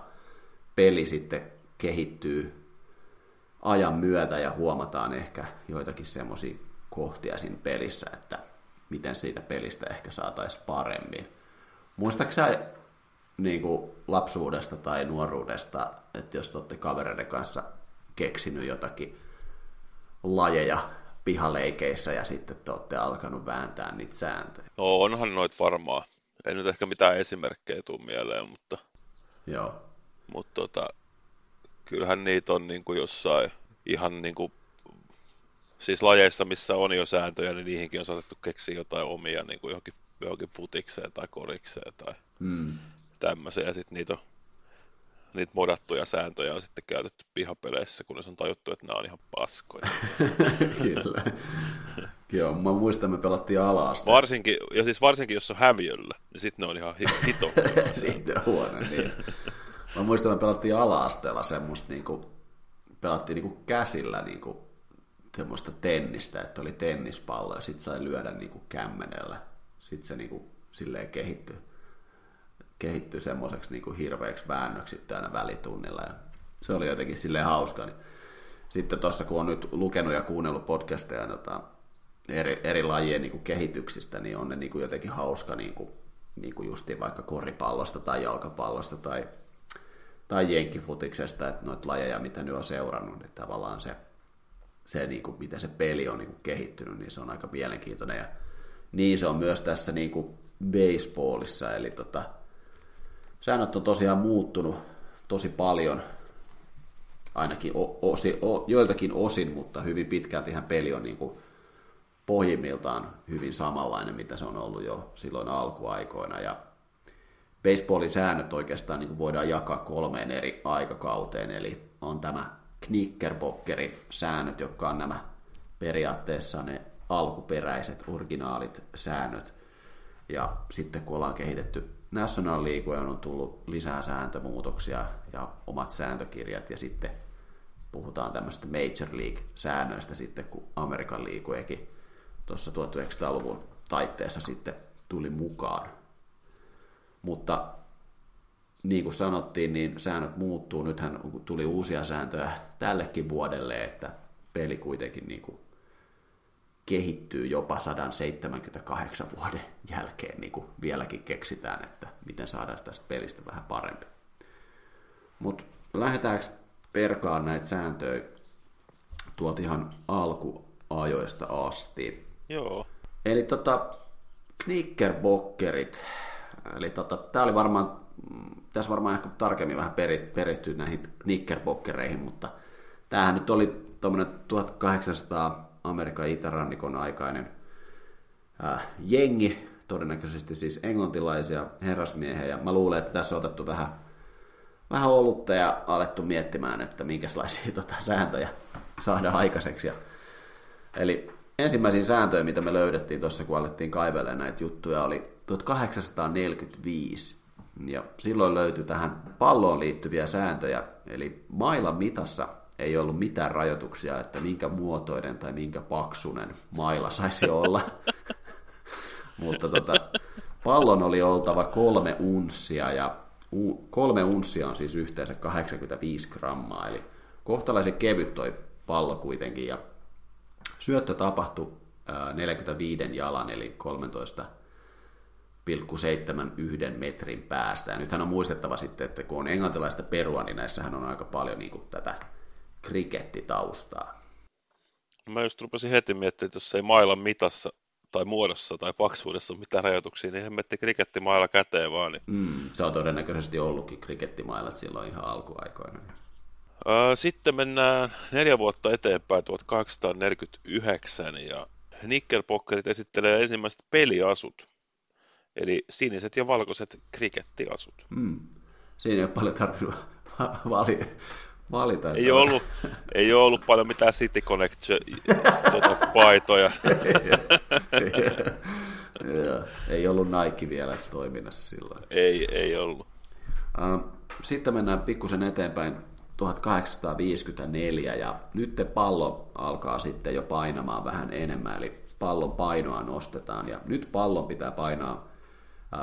S1: peli sitten kehittyy ajan myötä ja huomataan ehkä joitakin semmoisia kohtia siinä pelissä, että miten siitä pelistä ehkä saataisiin paremmin. Muistaaksä sä niin kuin lapsuudesta tai nuoruudesta, että jos te olette kavereiden kanssa keksinyt jotakin lajeja pihaleikeissä ja sitten te olette alkanut vääntää niitä sääntöjä.
S2: No onhan noit varmaan. Ei nyt ehkä mitään esimerkkejä tule mieleen, mutta,
S1: Joo.
S2: mutta tota, kyllähän niitä on niin kuin jossain ihan niin kuin, siis lajeissa, missä on jo sääntöjä, niin niihinkin on saatettu keksiä jotain omia niin kuin johonkin, johonkin futikseen tai korikseen tai
S1: Mm.
S2: Tämmöisiä. Ja sitten niitä on niitä modattuja sääntöjä on sitten käytetty pihapeleissä, kunnes on tajuttu, että nämä on ihan paskoja.
S1: Kyllä. Joo, mä muistan, me pelattiin ala-aste.
S2: Varsinkin, ja siis varsinkin, jos on häviöllä, niin sitten ne on ihan hi- hito.
S1: Siitä on huono, niin. Mä muistan, me pelattiin ala-asteella semmoista, niinku, pelattiin niinku käsillä niinku, semmoista tennistä, että oli tennispallo ja sit sai lyödä niinku kämmenellä. Sitten se niinku, silleen kehittyi, kehittyi semmoiseksi niinku hirveäksi väännöksi aina välitunnilla. Ja se oli jotenkin silleen hauska. Niin. Sitten tuossa kun on nyt lukenut ja kuunnellut podcasteja tota, eri, eri lajien niin kuin kehityksistä, niin on ne niin kuin jotenkin hauska niin kuin, niin kuin justiin vaikka koripallosta tai jalkapallosta tai, tai jenkkifutiksesta, että noita lajeja, mitä nyt on seurannut, niin tavallaan se, se niin kuin, miten se peli on niin kuin kehittynyt, niin se on aika mielenkiintoinen. Ja niin se on myös tässä niin kuin baseballissa, eli tota, säännöt on tosiaan muuttunut tosi paljon, ainakin osi, o, joiltakin osin, mutta hyvin pitkälti ihan peli on niin kuin pohjimmiltaan hyvin samanlainen, mitä se on ollut jo silloin alkuaikoina. Ja baseballin säännöt oikeastaan niin voidaan jakaa kolmeen eri aikakauteen, eli on tämä knickerbockerin säännöt, jotka on nämä periaatteessa ne alkuperäiset, originaalit säännöt. Ja sitten kun ollaan kehitetty National League, on tullut lisää sääntömuutoksia ja omat sääntökirjat, ja sitten puhutaan tämmöistä Major League-säännöistä sitten, kun Amerikan liikuekin tuossa 1900-luvun taitteessa sitten tuli mukaan. Mutta niin kuin sanottiin, niin säännöt muuttuu. Nythän tuli uusia sääntöjä tällekin vuodelle, että peli kuitenkin niin kuin kehittyy jopa 178 vuoden jälkeen, niin kuin vieläkin keksitään, että miten saadaan tästä pelistä vähän parempi. Mutta lähdetäänkö perkaan näitä sääntöjä tuolta ihan alkuajoista asti?
S2: Joo.
S1: Eli tota, knickerbockerit, eli tota, tämä oli varmaan, tässä varmaan ehkä tarkemmin vähän peri, perehtyä näihin knickerbockereihin, mutta tämähän nyt oli tuommoinen 1800 Amerikan itärannikon aikainen äh, jengi, todennäköisesti siis englantilaisia herrasmiehiä, ja mä luulen, että tässä on otettu vähän, vähän olutta ja alettu miettimään, että minkälaisia tota, sääntöjä saadaan aikaiseksi. Ja, eli ensimmäisiä sääntöjä, mitä me löydettiin tuossa, kun alettiin kaivelemaan näitä juttuja, oli 1845. Ja silloin löytyi tähän palloon liittyviä sääntöjä, eli mailan mitassa ei ollut mitään rajoituksia, että minkä muotoinen tai minkä paksunen maila saisi olla. Mutta tota, pallon oli oltava kolme unssia ja kolme unssia on siis yhteensä 85 grammaa, eli kohtalaisen kevyt toi pallo kuitenkin ja syöttö tapahtui 45 jalan eli 13 1,71 metrin päästä. Ja nythän on muistettava sitten, että kun on englantilaista perua, niin näissähän on aika paljon niin kuin tätä krikettitaustaa.
S2: Mä just rupesin heti miettimään, että jos ei mailan mitassa tai muodossa tai paksuudessa ole mitään rajoituksia, niin hemmetti krikettimailla käteen vaan. Niin...
S1: Mm, se on todennäköisesti ollutkin krikettimailat silloin ihan alkuaikoina.
S2: Sitten mennään neljä vuotta eteenpäin 1849 ja Nickelpockerit esittelee ensimmäiset peliasut, eli siniset ja valkoiset krikettiasut.
S1: Mm. Siinä ei ole paljon tarvinnut valita, valita.
S2: Ei, ole ollut, ei ole ollut paljon mitään City Connect tuota, paitoja.
S1: ei ollut Nike vielä toiminnassa silloin.
S2: Ei, ei ollut.
S1: Sitten mennään pikkusen eteenpäin 1854 ja nyt pallo alkaa sitten jo painamaan vähän enemmän, eli pallon painoa nostetaan ja nyt pallon pitää painaa 5,5-6,5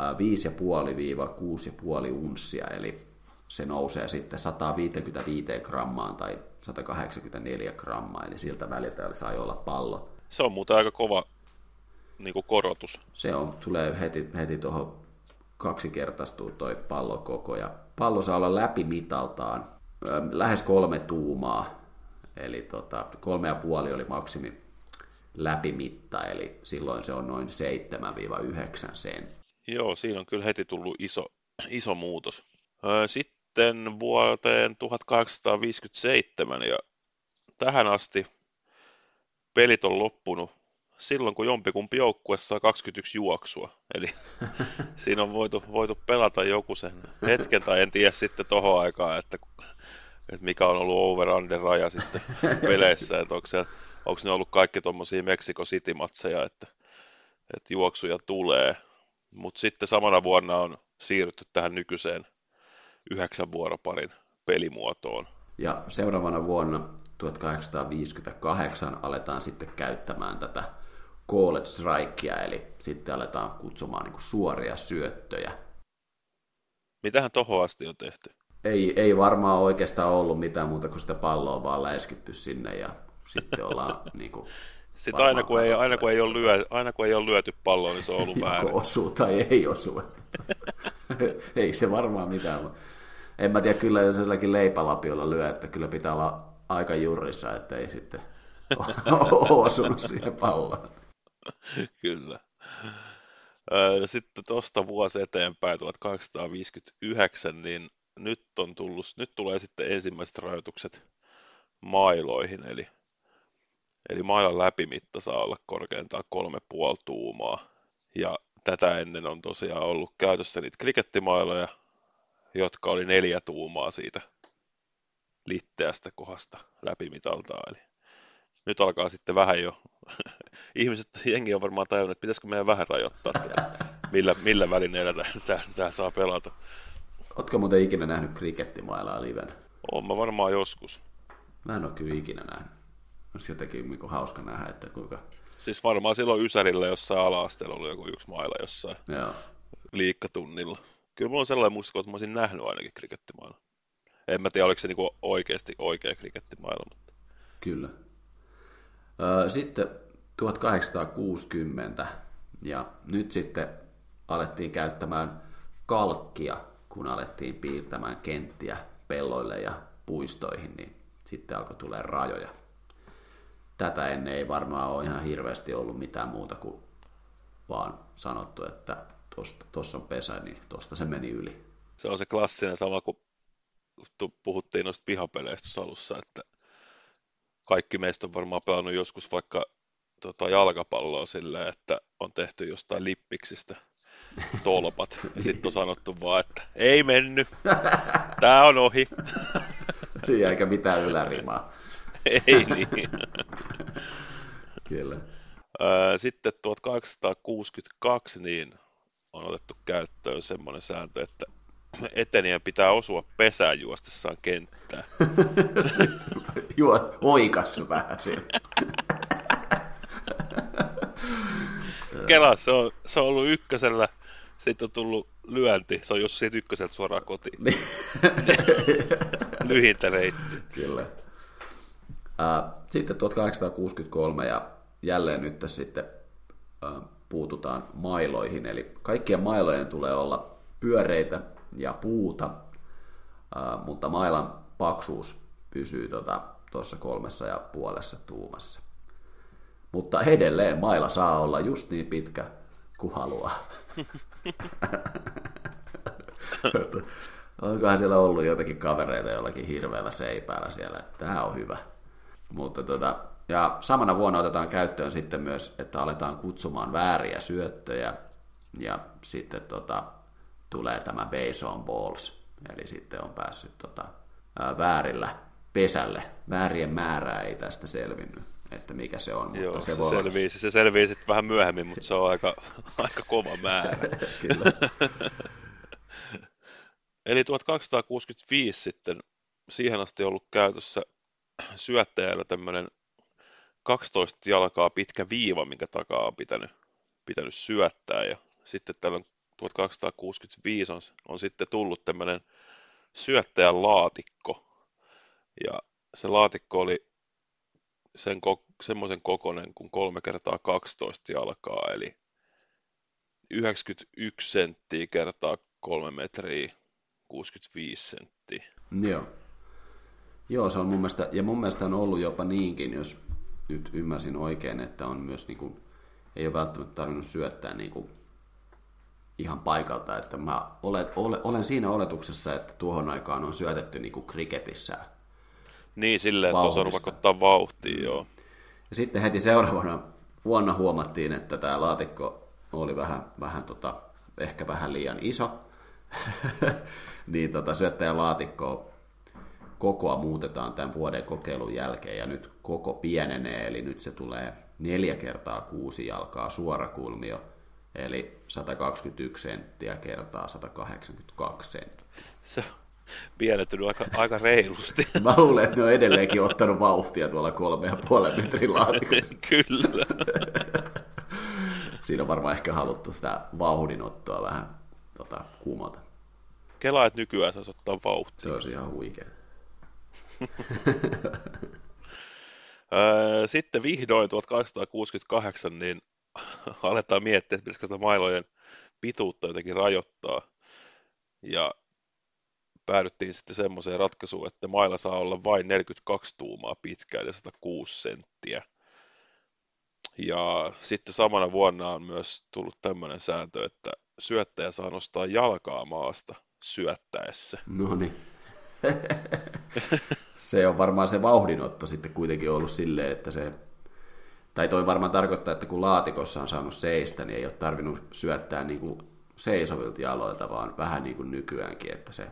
S1: unssia, eli se nousee sitten 155 grammaan tai 184 grammaa, eli siltä väliltä sai olla pallo.
S2: Se on muuten aika kova niin kuin korotus.
S1: Se on, tulee heti, heti tuohon kaksikertaistuu toi koko ja pallo saa olla läpimitaltaan lähes kolme tuumaa, eli tota, kolme ja puoli oli maksimi läpimitta, eli silloin se on noin 7-9 senttiä.
S2: Joo, siinä on kyllä heti tullut iso, iso muutos. Sitten vuoteen 1857 ja tähän asti pelit on loppunut silloin, kun jompikumpi joukkue saa 21 juoksua. Eli siinä on voitu, voitu pelata joku sen hetken, tai en tiedä sitten tohon aikaan, että, että mikä on ollut over-under raja sitten peleissä, että onko, se, onko ne ollut kaikki tuommoisia Mexico City-matseja, että, että juoksuja tulee. Mutta sitten samana vuonna on siirrytty tähän nykyiseen yhdeksän vuoroparin pelimuotoon.
S1: Ja seuraavana vuonna 1858 aletaan sitten käyttämään tätä called strikea, eli sitten aletaan kutsumaan niin suoria syöttöjä.
S2: Mitähän tohon asti on tehty?
S1: Ei, ei varmaan oikeastaan ollut mitään muuta kuin sitä palloa vaan läiskitty sinne ja sitten ollaan niin kuin,
S2: sitten aina kun, ei, aina, kun ei ole lyö, aina kun ei ole lyöty palloa, niin se on ollut väärin.
S1: osuu tai ei osu. ei se varmaan mitään. En mä tiedä, kyllä jos jollakin leipälapiolla lyö, että kyllä pitää olla aika jurissa, että ei sitten osunut siihen palloon.
S2: Kyllä. Sitten tuosta vuosi eteenpäin, 1859, niin nyt, on tullut, nyt tulee sitten ensimmäiset rajoitukset mailoihin, eli, eli mailan läpimitta saa olla korkeintaan kolme puoli tuumaa. Ja tätä ennen on tosiaan ollut käytössä niitä krikettimailoja, jotka oli neljä tuumaa siitä litteästä kohdasta läpimitaltaan. Eli nyt alkaa sitten vähän jo, ihmiset, jengi on varmaan tajunnut, että pitäisikö meidän vähän rajoittaa, tätä, millä, millä välineellä tämä, tämä saa pelata.
S1: Oletko muuten ikinä nähnyt krikettimailaa livenä?
S2: Oon mä varmaan joskus.
S1: Mä en ole kyllä ikinä nähnyt. Olisi jotenkin niin hauska nähdä, että kuinka...
S2: Siis varmaan silloin Ysärillä jossain ala-asteella oli joku yksi maila jossain
S1: Joo.
S2: liikkatunnilla. Kyllä mulla on sellainen muistiko, että mä olisin nähnyt ainakin krikettimailla. En mä tiedä, oliko se niinku oikeasti oikea krikettimailla, mutta...
S1: Kyllä. Sitten 1860 ja nyt sitten alettiin käyttämään kalkkia, kun alettiin piirtämään kenttiä pelloille ja puistoihin, niin sitten alkoi tulee rajoja. Tätä ennen ei varmaan ole ihan hirveästi ollut mitään muuta kuin vaan sanottu, että tuossa on pesä, niin tuosta se meni yli.
S2: Se on se klassinen sama kuin puhuttiin noista pihapeleistä alussa, että kaikki meistä on varmaan pelannut joskus vaikka tota, jalkapalloa silleen, että on tehty jostain lippiksistä tolpat. Ja sitten on sanottu vaan, että ei mennyt, tää on ohi.
S1: Niin, eikä mitään ylärimaa.
S2: ei niin.
S1: Kyllä.
S2: Sitten 1862 niin on otettu käyttöön semmoinen sääntö, että etenijän pitää osua pesään juostessaan kenttää.
S1: Juo, oikassu vähän siellä.
S2: Kela, se on, se on ollut ykkösellä, sitten on tullut lyönti, se on jos siitä ykköseltä suoraan kotiin. Lyhintä reitti.
S1: Kyllä. Sitten 1863 ja jälleen nyt tässä sitten puututaan mailoihin, eli kaikkien mailojen tulee olla pyöreitä ja puuta, mutta mailan paksuus pysyy tuossa tota, kolmessa ja puolessa tuumassa. Mutta edelleen maila saa olla just niin pitkä kuin haluaa. Onkohan siellä ollut jotakin kavereita jollakin hirveällä seipäällä siellä, tämä on hyvä. Mutta tota, ja samana vuonna otetaan käyttöön sitten myös, että aletaan kutsumaan vääriä syöttöjä ja sitten tota, tulee tämä base on balls, eli sitten on päässyt tota, ää, väärillä pesälle. Väärien määrää ei tästä selvinnyt, että mikä se on.
S2: Joo,
S1: mutta
S2: se,
S1: se, voi
S2: selvii, se selvii sitten vähän myöhemmin, mutta se on aika, aika kova määrä.
S1: Kyllä.
S2: Eli 1265 sitten siihen asti ollut käytössä syöttäjällä tämmöinen 12 jalkaa pitkä viiva, minkä takaa on pitänyt, pitänyt syöttää. Ja sitten tällä 1265 on, on sitten tullut tämmöinen syöttäjän laatikko. Ja se laatikko oli sen ko- semmoisen kokoinen kuin 3 kertaa 12 jalkaa, eli 91 senttiä kertaa 3 metriä 65 senttiä.
S1: Joo. Joo, se on mun mielestä, ja mun mielestä on ollut jopa niinkin, jos nyt ymmärsin oikein, että on myös niin kuin, ei ole välttämättä tarvinnut syöttää niin kuin ihan paikalta, että mä olen, olen, olen siinä oletuksessa, että tuohon aikaan on syötetty niin kuin kriketissä.
S2: Niin, silleen, että osaa ottaa vauhtia, joo.
S1: Ja sitten heti seuraavana vuonna huomattiin, että tämä laatikko oli vähän, vähän tota, ehkä vähän liian iso. niin tota, syöttäjän laatikko kokoa muutetaan tämän vuoden kokeilun jälkeen ja nyt koko pienenee, eli nyt se tulee neljä kertaa kuusi jalkaa suorakulmio, eli 121 senttiä kertaa 182 senttiä.
S2: Se on pienettynyt aika, aika reilusti.
S1: Mä luulen, että ne on edelleenkin ottanut vauhtia tuolla kolme ja puolen metrin laatikossa.
S2: Kyllä.
S1: Siinä on varmaan ehkä haluttu sitä vauhdinottoa vähän tota, kumota.
S2: Kelaa, että nykyään saisi ottaa vauhtia.
S1: Se olisi ihan huikea.
S2: Sitten vihdoin 1868 niin aletaan miettiä, että pitäisikö sitä mailojen pituutta jotenkin rajoittaa. Ja päädyttiin sitten semmoiseen ratkaisuun, että maila saa olla vain 42 tuumaa pitkä, eli 106 senttiä. Ja sitten samana vuonna on myös tullut tämmöinen sääntö, että syöttäjä saa nostaa jalkaa maasta syöttäessä.
S1: No niin. se on varmaan se vauhdinotto sitten kuitenkin ollut silleen, että se, tai toi varmaan tarkoittaa, että kun laatikossa on saanut seistä, niin ei ole tarvinnut syöttää niin kuin seisovilta jaloilta, vaan vähän niin kuin nykyäänkin, että se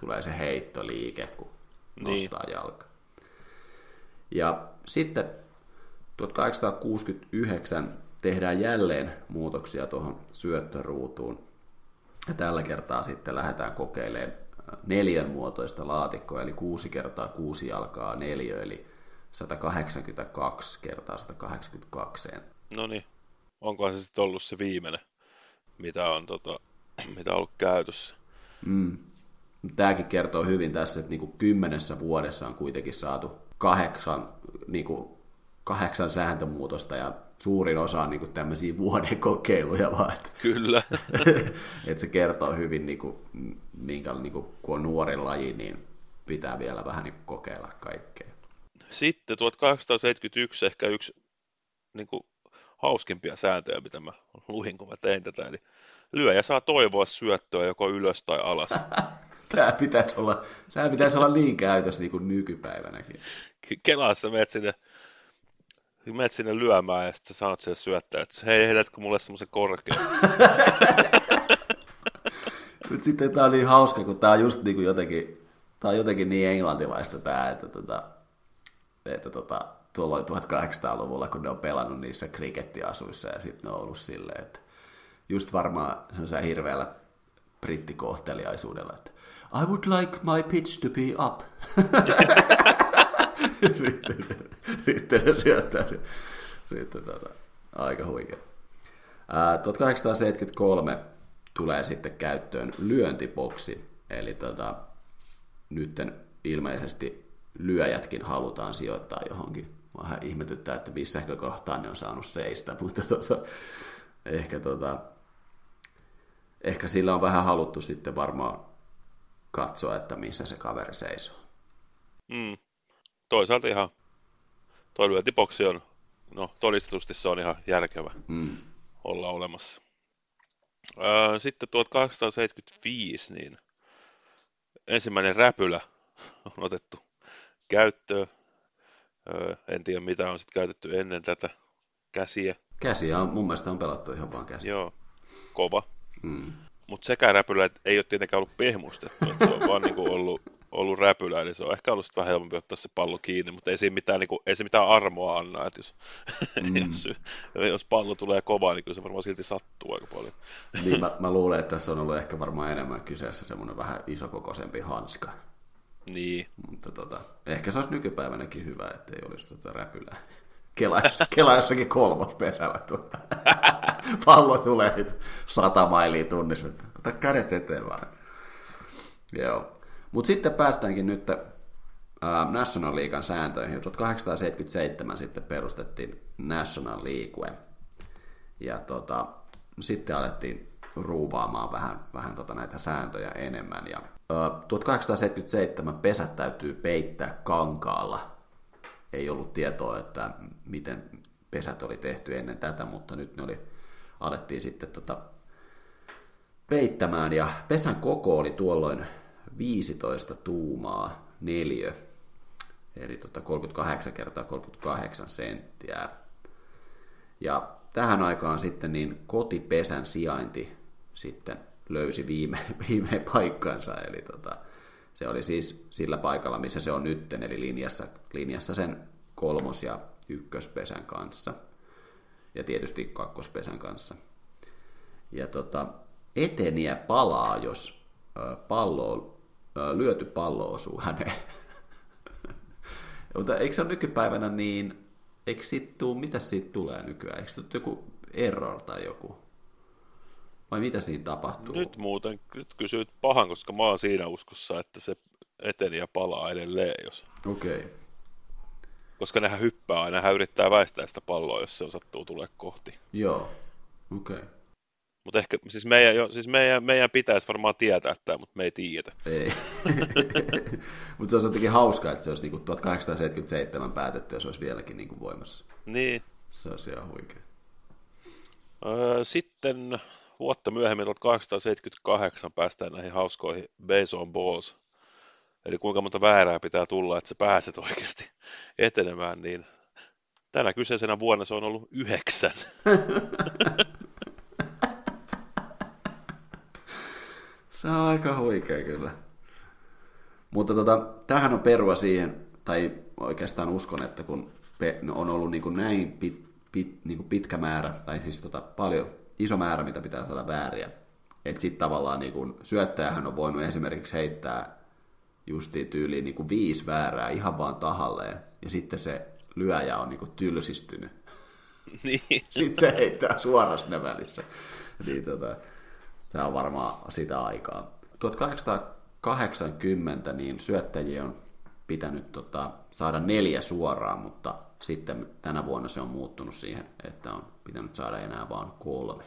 S1: tulee se heittoliike, kun niin. nostaa jalka. Ja sitten 1869 tehdään jälleen muutoksia tuohon syöttöruutuun. Ja tällä kertaa sitten lähdetään kokeilemaan neljän muotoista laatikkoa, eli 6 kertaa 6 jalkaa neljä, eli 182 kertaa 182.
S2: No niin, onkohan se sitten ollut se viimeinen, mitä on, tota, mitä on ollut käytössä?
S1: Mm. Tämäkin kertoo hyvin tässä, että niin kuin kymmenessä vuodessa on kuitenkin saatu kahdeksan, niin kuin kahdeksan sääntömuutosta ja suurin osa on niin kuin tämmöisiä vuoden kokeiluja vaan. Että,
S2: Kyllä.
S1: että se kertoo hyvin, niin kuin, minkä, niin kuin, kun on nuori laji, niin pitää vielä vähän niin kuin kokeilla kaikkea.
S2: Sitten 1871 ehkä yksi niin kuin, hauskimpia sääntöjä, mitä mä luin, kun mä tein tätä. Eli lyöjä saa toivoa syöttöä joko ylös tai alas.
S1: Tämä pitäisi olla, tämä pitäisi olla niin käytössä niin kuin nykypäivänäkin.
S2: Kelassa menet sinne, menet sinne lyömään ja sitten sä sanot sille syöttäjä, että hei, heitätkö mulle semmoisen korkean?
S1: Nyt sitten tämä on niin hauska, kun tämä on just niin kuin jotenkin, tämä on jotenkin niin englantilaista tämä, että, tota, että tota, tuolloin 1800-luvulla, kun ne on pelannut niissä krikettiasuissa ja sitten ne on ollut silleen, että just varmaan se hirveällä brittikohteliaisuudella, että I would like my pitch to be up. sitten, sitten ne syöttää sen. Sitten tota, aika huikea. Ää, 1873 tulee sitten käyttöön lyöntiboksi, eli tota, nytten ilmeisesti lyöjätkin halutaan sijoittaa johonkin. Vähän ihmetyttää, että missä kohtaa ne on saanut seistä, mutta tota, ehkä, tota, ehkä sillä on vähän haluttu sitten varmaan katsoa, että missä se kaveri seisoo.
S2: Mm. Toisaalta ihan toi lyöntiboksi on, no todistetusti se on ihan järkevä mm. olla olemassa. Öö, sitten 1875 niin ensimmäinen räpylä on otettu käyttöön. Öö, en tiedä mitä on sitten käytetty ennen tätä käsiä.
S1: Käsiä on, mun mielestä on pelattu ihan vaan käsiä.
S2: Joo, kova. Mm. Mutta sekä räpylä ei ole tietenkään ollut pehmustettu, se on vaan niinku ollut, ollut räpylä, eli se on ehkä ollut vähän helpompi ottaa se pallo kiinni, mutta ei siinä mitään, niinku, ei se mitään armoa anna, että jos, mm. jos, jos pallo tulee kovaa, niin kyllä se varmaan silti sattuu aika paljon.
S1: Niin, mä, mä luulen, että tässä on ollut ehkä varmaan enemmän kyseessä semmoinen vähän isokokoisempi hanska.
S2: Niin.
S1: Mutta tota, ehkä se olisi nykypäivänäkin hyvä, ettei olisi tota räpylää. Kela, kela jossakin pesällä tuo. Pallo tulee nyt sata mailia tunnissa. Ota kädet eteen vaan. Joo. Mutta sitten päästäänkin nyt äh, National Leaguean sääntöihin. 1877 sitten perustettiin National League. Ja tota, sitten alettiin ruuvaamaan vähän, vähän tota näitä sääntöjä enemmän. Ja, äh, 1877 pesät täytyy peittää kankaalla ei ollut tietoa, että miten pesät oli tehty ennen tätä, mutta nyt ne oli, alettiin sitten tota peittämään, ja pesän koko oli tuolloin 15 tuumaa neljö, eli tota 38 kertaa 38 senttiä. Ja tähän aikaan sitten niin kotipesän sijainti sitten löysi viime, viime paikkansa, eli tota, se oli siis sillä paikalla, missä se on nytten, eli linjassa, linjassa sen kolmos- ja ykköspesän kanssa. Ja tietysti kakkospesän kanssa. Ja tota, eteniä palaa, jos pallo, lyöty pallo osuu häneen. Mutta eikö se ole nykypäivänä niin, eikö siitä tuu, mitä siitä tulee nykyään? Eikö se joku error tai joku? Vai mitä siinä tapahtuu?
S2: Nyt muuten nyt kysyt pahan, koska mä oon siinä uskossa, että se eteni ja palaa edelleen, jos...
S1: Okei. Okay.
S2: Koska nehän hyppää aina, hän yrittää väistää sitä palloa, jos se sattuu tulee kohti.
S1: Joo, okei. Okay.
S2: Mutta ehkä, siis, meidän, jo, siis meidän, meidän pitäisi varmaan tietää tämä, mutta me ei tiedä.
S1: Ei. mutta se olisi jotenkin hauskaa, että se olisi niinku 1877 päätetty, jos se olisi vieläkin niinku voimassa.
S2: Niin.
S1: Se olisi ihan huikea.
S2: Öö, sitten vuotta myöhemmin, 1878, päästään näihin hauskoihin base on balls. Eli kuinka monta väärää pitää tulla, että sä pääset oikeasti etenemään, niin Tänä kyseisenä vuonna se on ollut yhdeksän.
S1: se on aika huikea kyllä. Mutta tota, tähän on perua siihen, tai oikeastaan uskon, että kun on ollut niin kuin näin pit, pit, niin kuin pitkä määrä, tai siis tota, paljon, iso määrä, mitä pitää saada vääriä, että sitten tavallaan niin kuin, syöttäjähän on voinut esimerkiksi heittää justiin tyyliin niin kuin viisi väärää ihan vaan tahalleen, ja sitten se lyöjä on niin kuin tylsistynyt.
S2: Niin.
S1: Sitten se heittää suoraan sinne välissä. Niin, tota, tämä on varmaan sitä aikaa. 1880 niin syöttäjiä on pitänyt tota, saada neljä suoraan, mutta sitten tänä vuonna se on muuttunut siihen, että on pitänyt saada enää vain kolme.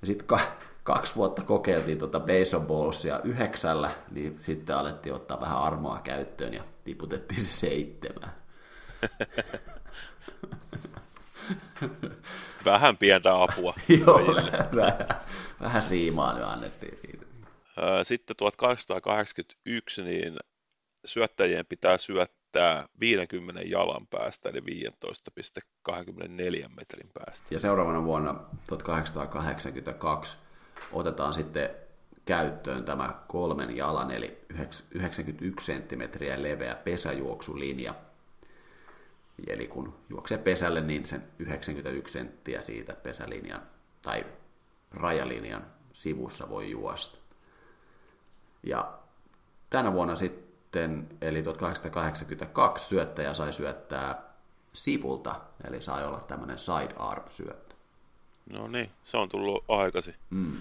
S1: Ja sitten ka- kaksi vuotta kokeiltiin tuota baseballsia yhdeksällä, niin sitten alettiin ottaa vähän armoa käyttöön ja tiputettiin se seitsemän.
S2: vähän pientä apua.
S1: Joo, vähän, vähän siimaa nyt annettiin siitä.
S2: Sitten 1881 niin syöttäjien pitää syöttää 50 jalan päästä, eli 15,24 metrin päästä.
S1: Ja seuraavana vuonna 1882 otetaan sitten käyttöön tämä kolmen jalan, eli 91 senttimetriä leveä pesäjuoksulinja. Eli kun juoksee pesälle, niin sen 91 senttiä siitä pesälinjan tai rajalinjan sivussa voi juosta. Ja tänä vuonna sitten, eli 1882, syöttäjä sai syöttää sivulta, eli sai olla tämmöinen side arm syöttö.
S2: No niin, se on tullut aikaisin.
S1: Mm.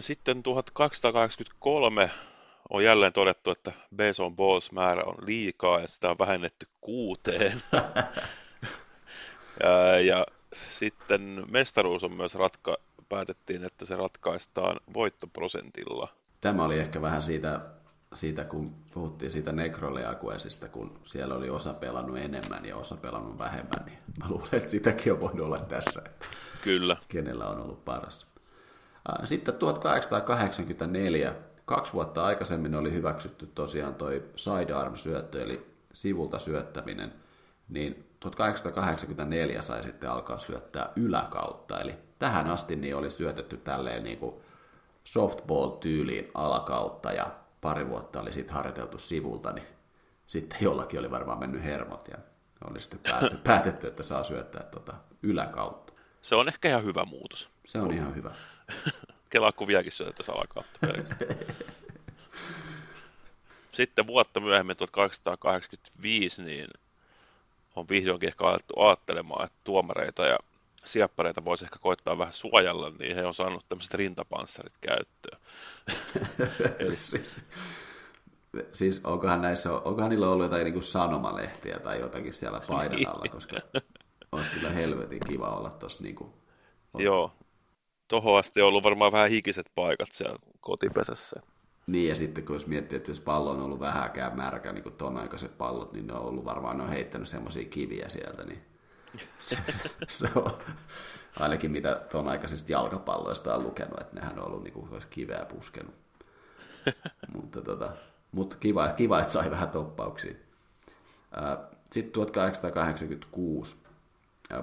S2: Sitten 1283 on jälleen todettu, että Beson Balls määrä on liikaa ja sitä on vähennetty kuuteen. ja, ja sitten mestaruus on myös ratka, päätettiin, että se ratkaistaan voittoprosentilla.
S1: Tämä oli ehkä vähän siitä, siitä kun puhuttiin siitä Necroleaquesista, kun siellä oli osa pelannut enemmän ja osa pelannut vähemmän, niin mä luulen, että sitäkin on voinut olla tässä.
S2: Kyllä.
S1: Kenellä on ollut paras. Sitten 1884, kaksi vuotta aikaisemmin oli hyväksytty tosiaan toi sidearm-syöttö, eli sivulta syöttäminen, niin 1884 sai sitten alkaa syöttää yläkautta, eli tähän asti niin oli syötetty tälleen niin kuin softball-tyyliin alakautta ja pari vuotta oli sitten harjoiteltu sivulta, niin sitten jollakin oli varmaan mennyt hermot ja oli sitten päätetty, että saa syöttää tuota yläkautta.
S2: Se on ehkä ihan hyvä muutos.
S1: Se on ihan hyvä.
S2: Kelaa kuviakin syötettäisiin alakautta Sitten vuotta myöhemmin, 1885, niin on vihdoinkin ehkä alettu ajattelemaan, että tuomareita ja sieppareita voisi ehkä koittaa vähän suojella, niin he on saanut tämmöiset rintapanssarit käyttöön.
S1: Eli... siis, siis onkohan, näissä, onkohan niillä ollut jotain niin kuin sanomalehtiä tai jotakin siellä paidan alla, koska olisi kyllä helvetin kiva olla tuossa niin kuin...
S2: Joo, tohon asti on ollut varmaan vähän hikiset paikat siellä kotipesässä.
S1: Niin, ja sitten kun jos miettii, että jos pallo on ollut vähäkään märkä, niin kuin ton aikaiset pallot, niin ne on ollut varmaan, ne on heittänyt semmoisia kiviä sieltä, niin se, se on ainakin mitä ton aikaisista jalkapalloista on lukenut, että nehän on ollut niin kuin olisi kiveä puskenut. mutta tota, mutta kiva, kiva, että sai vähän toppauksia. Sitten 1886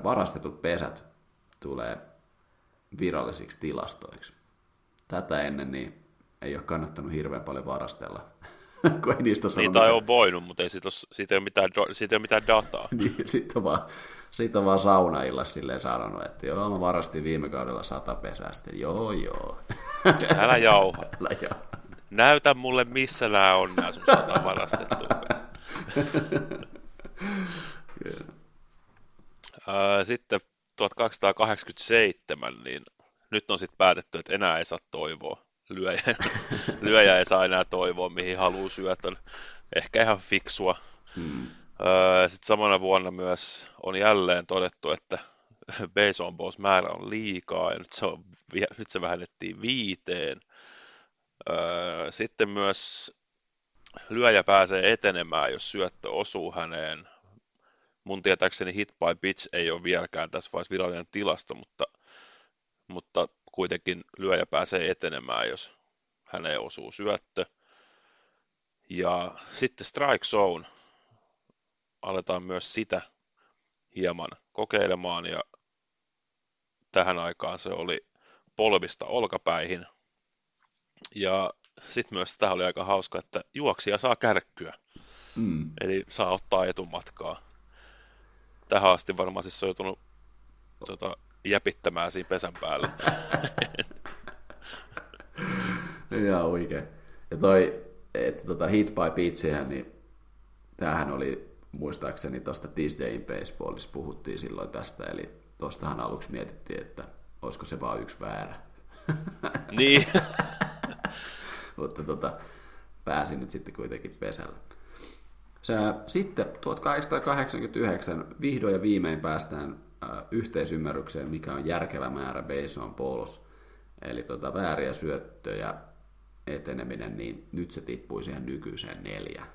S1: varastetut pesät tulee virallisiksi tilastoiksi. Tätä ennen niin ei ole kannattanut hirveän paljon varastella. kun ei niistä
S2: niin, tai on voinut, mutta ei siitä, ole, siitä, ei ole mitään, siitä ei ole mitään dataa.
S1: niin, sitten on vaan, sit on vaan saunailla silleen sanonut, että joo, mä varastin viime kaudella sata pesää. Sitten joo, joo.
S2: Älä jauha.
S1: Älä jauha.
S2: Näytä mulle, missä nämä on nämä sun sata varastettu Sitten 1287, niin nyt on sitten päätetty, että enää ei saa toivoa. Lyöjä, lyöjä ei saa enää toivoa, mihin haluaa syötä. Ehkä ihan fiksua. Hmm. Sitten samana vuonna myös on jälleen todettu, että base on boss määrä on liikaa ja nyt se, on, nyt se vähennettiin viiteen. Sitten myös lyöjä pääsee etenemään, jos syöttö osuu häneen mun tietääkseni hit by pitch ei ole vieläkään tässä vaiheessa virallinen tilasto, mutta, mutta kuitenkin lyöjä pääsee etenemään, jos häneen osuu syöttö. Ja sitten strike zone aletaan myös sitä hieman kokeilemaan ja tähän aikaan se oli polvista olkapäihin. Ja sitten myös tämä oli aika hauska, että juoksija saa kärkkyä. Mm. Eli saa ottaa etumatkaa. Tähän asti varmaan siis on joutunut tota, jäpittämään siinä pesän päällä.
S1: Ihan oikein. Ja toi, että tota Hit by Pitchihän, niin tämähän oli muistaakseni tuosta This Day in Baseballissa puhuttiin silloin tästä, eli tuostahan aluksi mietittiin, että olisiko se vaan yksi väärä.
S2: Niin.
S1: Mutta tota, pääsin nyt sitten kuitenkin pesällä. Se, sitten 1889 vihdoin ja viimein päästään yhteisymmärrykseen, mikä on järkevä määrä base on polos. Eli tota, vääriä syöttöjä eteneminen, niin nyt se tippui siihen nykyiseen neljä.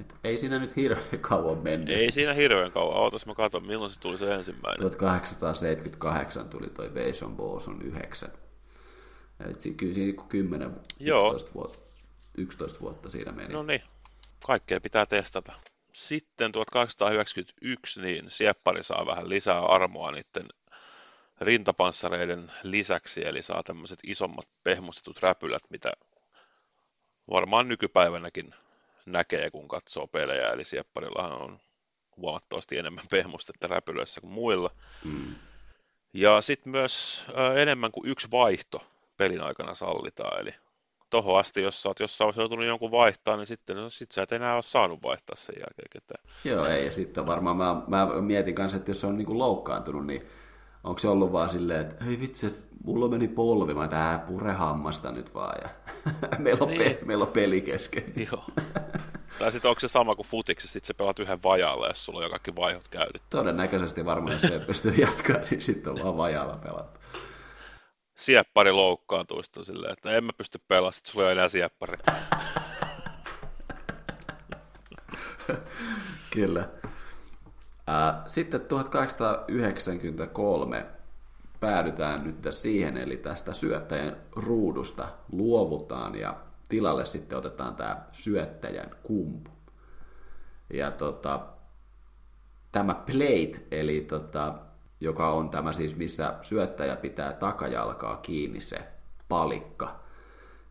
S1: Et ei siinä nyt hirveän kauan mennyt.
S2: Ei siinä hirveän kauan. Ootas mä katson, milloin se tuli se ensimmäinen.
S1: 1878 tuli toi Base on Balls on 9. Et kyllä siinä 10, niinku 11 vuotta, 11 vuotta siinä meni.
S2: No niin, kaikkea pitää testata. Sitten 1891 niin Sieppari saa vähän lisää armoa niiden rintapanssareiden lisäksi, eli saa tämmöiset isommat pehmustetut räpylät, mitä varmaan nykypäivänäkin näkee, kun katsoo pelejä, eli Siepparillahan on huomattavasti enemmän pehmustetta räpylöissä kuin muilla. Mm. Ja sitten myös äh, enemmän kuin yksi vaihto pelin aikana sallitaan, eli tohon asti, jos sä oot jossain joutunut jonkun vaihtaa, niin sitten no, sit sä et enää ole saanut vaihtaa sen jälkeen ketään.
S1: Joo, ei, ja sitten varmaan mä, mä mietin kanssa, että jos on niin kuin loukkaantunut, niin onko se ollut vaan silleen, että hei vitsi, mulla meni polvi, mä tää pure hammasta nyt vaan, ja meillä, on niin. pe- meillä on peli kesken.
S2: Joo. Tai sitten onko se sama kuin futiksi, sitten se pelaat yhden vajalle, jos sulla on jokakin vaihot käytetty.
S1: Todennäköisesti varmaan, jos se pystyy jatkaa, niin sitten on vaan vajalla pelattu.
S2: Sieppari loukkaantuista silleen, että en mä pysty pelaamaan, sitten sulla ei enää sieppari.
S1: Kyllä. Sitten 1893 päädytään nyt siihen, eli tästä syöttäjän ruudusta luovutaan ja tilalle sitten otetaan tämä syöttäjän kumpu. Ja tota, tämä plate, eli tota, joka on tämä siis, missä syöttäjä pitää takajalkaa kiinni se palikka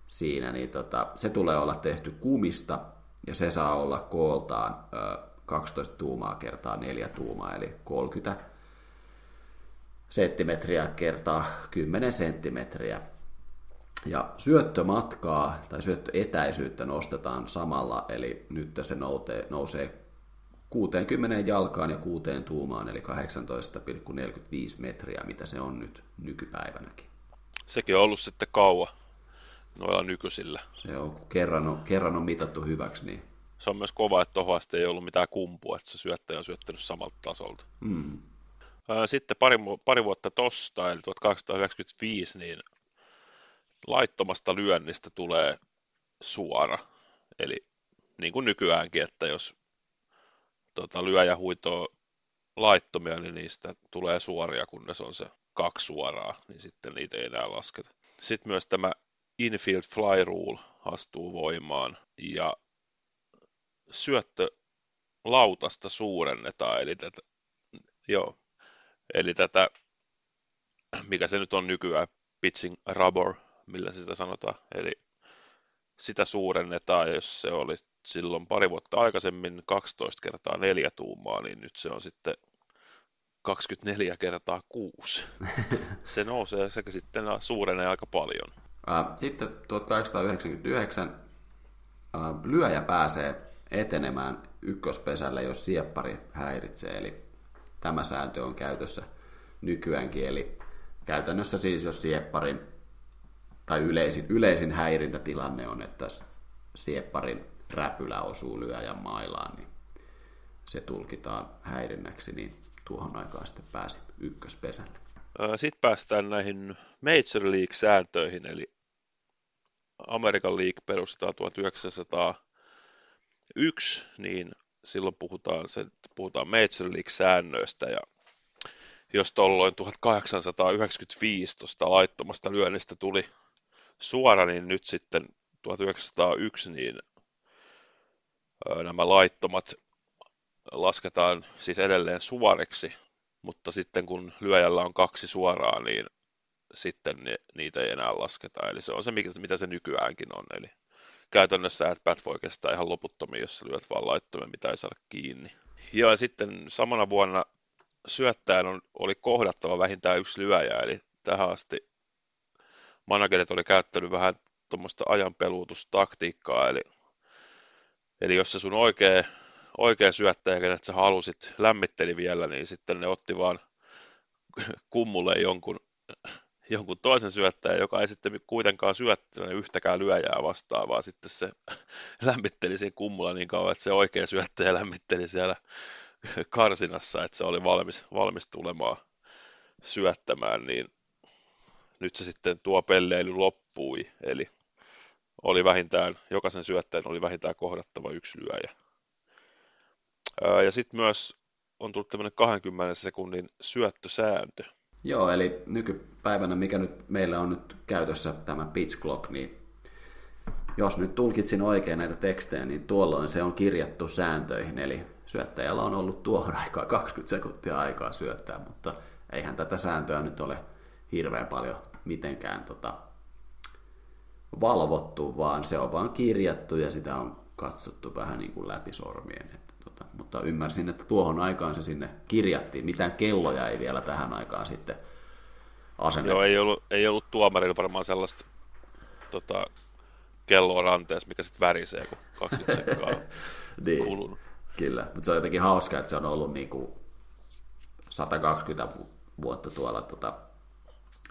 S1: siinä, niin tota, se tulee olla tehty kumista ja se saa olla kooltaan ö, 12 tuumaa kertaa 4 tuumaa, eli 30 senttimetriä kertaa 10 senttimetriä. Ja syöttömatkaa tai syöttöetäisyyttä nostetaan samalla, eli nyt se nousee, nousee 60 jalkaan ja 6 tuumaan, eli 18,45 metriä, mitä se on nyt nykypäivänäkin.
S2: Sekin on ollut sitten kauan noilla nykyisillä.
S1: Se on, kun kerran on, kerran on mitattu hyväksi, niin...
S2: Se on myös kova, että tuohon asti ei ollut mitään kumpua, että se syöttäjä on syöttänyt samalta tasolta.
S1: Mm.
S2: Sitten pari, pari vuotta tosta, eli 1895, niin laittomasta lyönnistä tulee suora. Eli niin kuin nykyäänkin, että jos tota, lyöjä huitoo laittomia, niin niistä tulee suoria, kunnes on se kaksi suoraa, niin sitten niitä ei enää lasketa. Sitten myös tämä infield fly rule astuu voimaan ja syöttö lautasta suurennetaan, eli tätä, joo, eli tätä, mikä se nyt on nykyään, pitching rubber, millä sitä sanotaan, eli sitä suurennetaan, jos se oli silloin pari vuotta aikaisemmin 12 kertaa 4 tuumaa, niin nyt se on sitten 24 kertaa 6. Se nousee sekä sitten suurenee aika paljon.
S1: Sitten 1899 lyöjä pääsee etenemään ykköspesälle, jos sieppari häiritsee, eli tämä sääntö on käytössä nykyäänkin, eli käytännössä siis jos siepparin tai yleisin, yleisin häirintätilanne on, että siepparin räpylä osuu lyöjän mailaan, niin se tulkitaan häirinnäksi, niin tuohon aikaan sitten pääsi ykköspesälle.
S2: Sitten päästään näihin Major League-sääntöihin, eli American League perustetaan 1901, niin silloin puhutaan, se, puhutaan Major League-säännöistä, ja jos tuolloin 1895 tuosta laittomasta lyönnistä tuli suora, niin nyt sitten 1901 niin nämä laittomat lasketaan siis edelleen suoriksi, mutta sitten kun lyöjällä on kaksi suoraa, niin sitten niitä ei enää lasketa. Eli se on se, mitä se nykyäänkin on. Eli käytännössä että pät voi kestää ihan loputtomiin, jos lyöt vaan laittomia, mitä ei saada kiinni. Ja sitten samana vuonna syöttäjän on, oli kohdattava vähintään yksi lyöjä, eli tähän asti managerit oli käyttänyt vähän tuommoista ajanpeluutustaktiikkaa, eli, eli jos se sun oikea, oikea syöttäjä, kenet sä halusit, lämmitteli vielä, niin sitten ne otti vaan kummulle jonkun, jonkun toisen syöttäjän, joka ei sitten kuitenkaan syöttänyt yhtäkään lyöjää vastaan, vaan sitten se lämmitteli siinä kummulla niin kauan, että se oikea syöttäjä lämmitteli siellä karsinassa, että se oli valmis, valmis tulemaan syöttämään, niin nyt se sitten tuo pelleily loppui, eli oli vähintään, jokaisen syöttäjän oli vähintään kohdattava yksi lyöjä. Ja sitten myös on tullut tämmöinen 20 sekunnin syöttösääntö.
S1: Joo, eli nykypäivänä, mikä nyt meillä on nyt käytössä tämä pitch clock, niin jos nyt tulkitsin oikein näitä tekstejä, niin tuolloin se on kirjattu sääntöihin, eli syöttäjällä on ollut tuohon aikaan 20 sekuntia aikaa syöttää, mutta eihän tätä sääntöä nyt ole hirveän paljon mitenkään tota, valvottu, vaan se on vaan kirjattu ja sitä on katsottu vähän niin kuin läpi sormien. Että, tota, mutta ymmärsin, että tuohon aikaan se sinne kirjattiin. Mitään kelloja ei vielä tähän aikaan sitten asennettu.
S2: Joo, ei ollut, ei ollut tuomarilla varmaan sellaista tota, kelloa ranteessa, mikä sitten värisee, kun 20 sekkaa niin, kulunut.
S1: Kyllä, mutta se on jotenkin hauska, että se on ollut niin kuin 120 vuotta tuolla tota,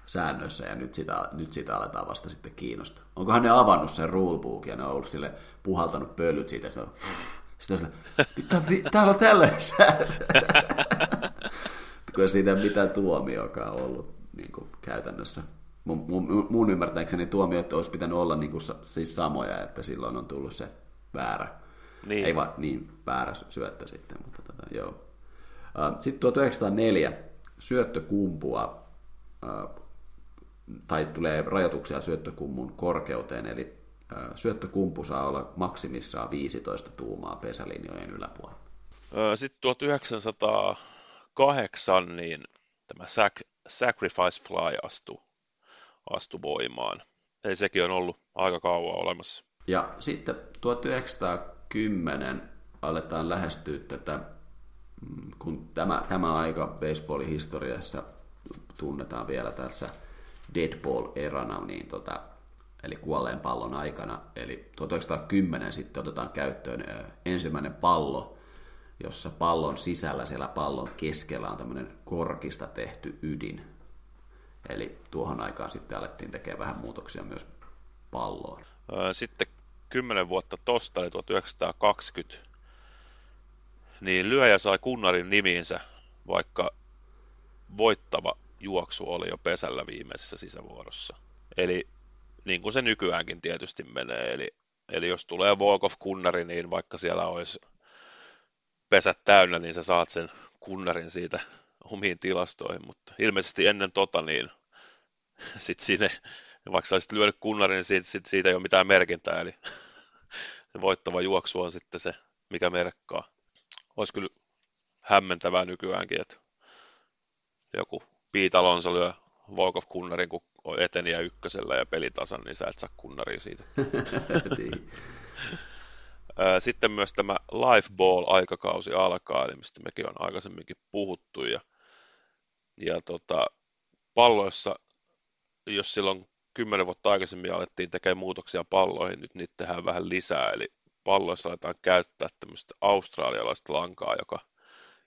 S1: säännöissä ja nyt sitä, nyt sitä aletaan vasta sitten kiinnostaa. Onkohan ne avannut sen rulebook ja ne on ollut sille puhaltanut pölyt siitä, sitten on, sitten on sille, täällä on tällainen sääntö. Kun siitä ei mitään tuomioakaan ollut niin kuin käytännössä. Mun, mun, mun ymmärtääkseni tuomiot olisi pitänyt olla niin kuin, siis samoja, että silloin on tullut se väärä. Niin. Ei vaan niin väärä syöttö sitten, mutta tota, joo. Sitten 1904 syöttökumpua tai tulee rajoituksia syöttökummun korkeuteen, eli syöttökumpu saa olla maksimissaan 15 tuumaa pesälinjojen yläpuolella.
S2: Sitten 1908 niin tämä sac- Sacrifice Fly astui, astu voimaan. Eli sekin on ollut aika kauan olemassa.
S1: Ja sitten 1910 aletaan lähestyä tätä, mm, kun tämä, tämä aika baseballin historiassa tunnetaan vielä tässä Deadball-erana, niin tota, eli kuolleen pallon aikana. Eli 1910 sitten otetaan käyttöön ensimmäinen pallo, jossa pallon sisällä siellä pallon keskellä on tämmöinen korkista tehty ydin. Eli tuohon aikaan sitten alettiin tekemään vähän muutoksia myös palloon.
S2: Sitten 10 vuotta tosta, eli 1920, niin lyöjä sai kunnarin nimiinsä, vaikka voittava juoksu oli jo pesällä viimeisessä sisävuorossa. Eli niin kuin se nykyäänkin tietysti menee, eli, eli jos tulee walk of kunnari, niin vaikka siellä olisi pesät täynnä, niin sä saat sen kunnarin siitä omiin tilastoihin, mutta ilmeisesti ennen tota, niin sit sinne, vaikka sä olisit lyönyt kunnarin, niin siitä, siitä, siitä ei ole mitään merkintää, eli voittava juoksu on sitten se, mikä merkkaa. Olisi kyllä hämmentävää nykyäänkin, että joku Pete Alonso lyö Walk of Kunnarin, kun on eteniä ykkösellä ja pelitasan, niin sä et saa kunnaria siitä. Niin. Sitten myös tämä Life Ball-aikakausi alkaa, eli mistä mekin on aikaisemminkin puhuttu. Ja, ja tota, palloissa, jos silloin kymmenen vuotta aikaisemmin alettiin tekemään muutoksia palloihin, nyt niitä tehdään vähän lisää. Eli palloissa aletaan käyttää tämmöistä australialaista lankaa, joka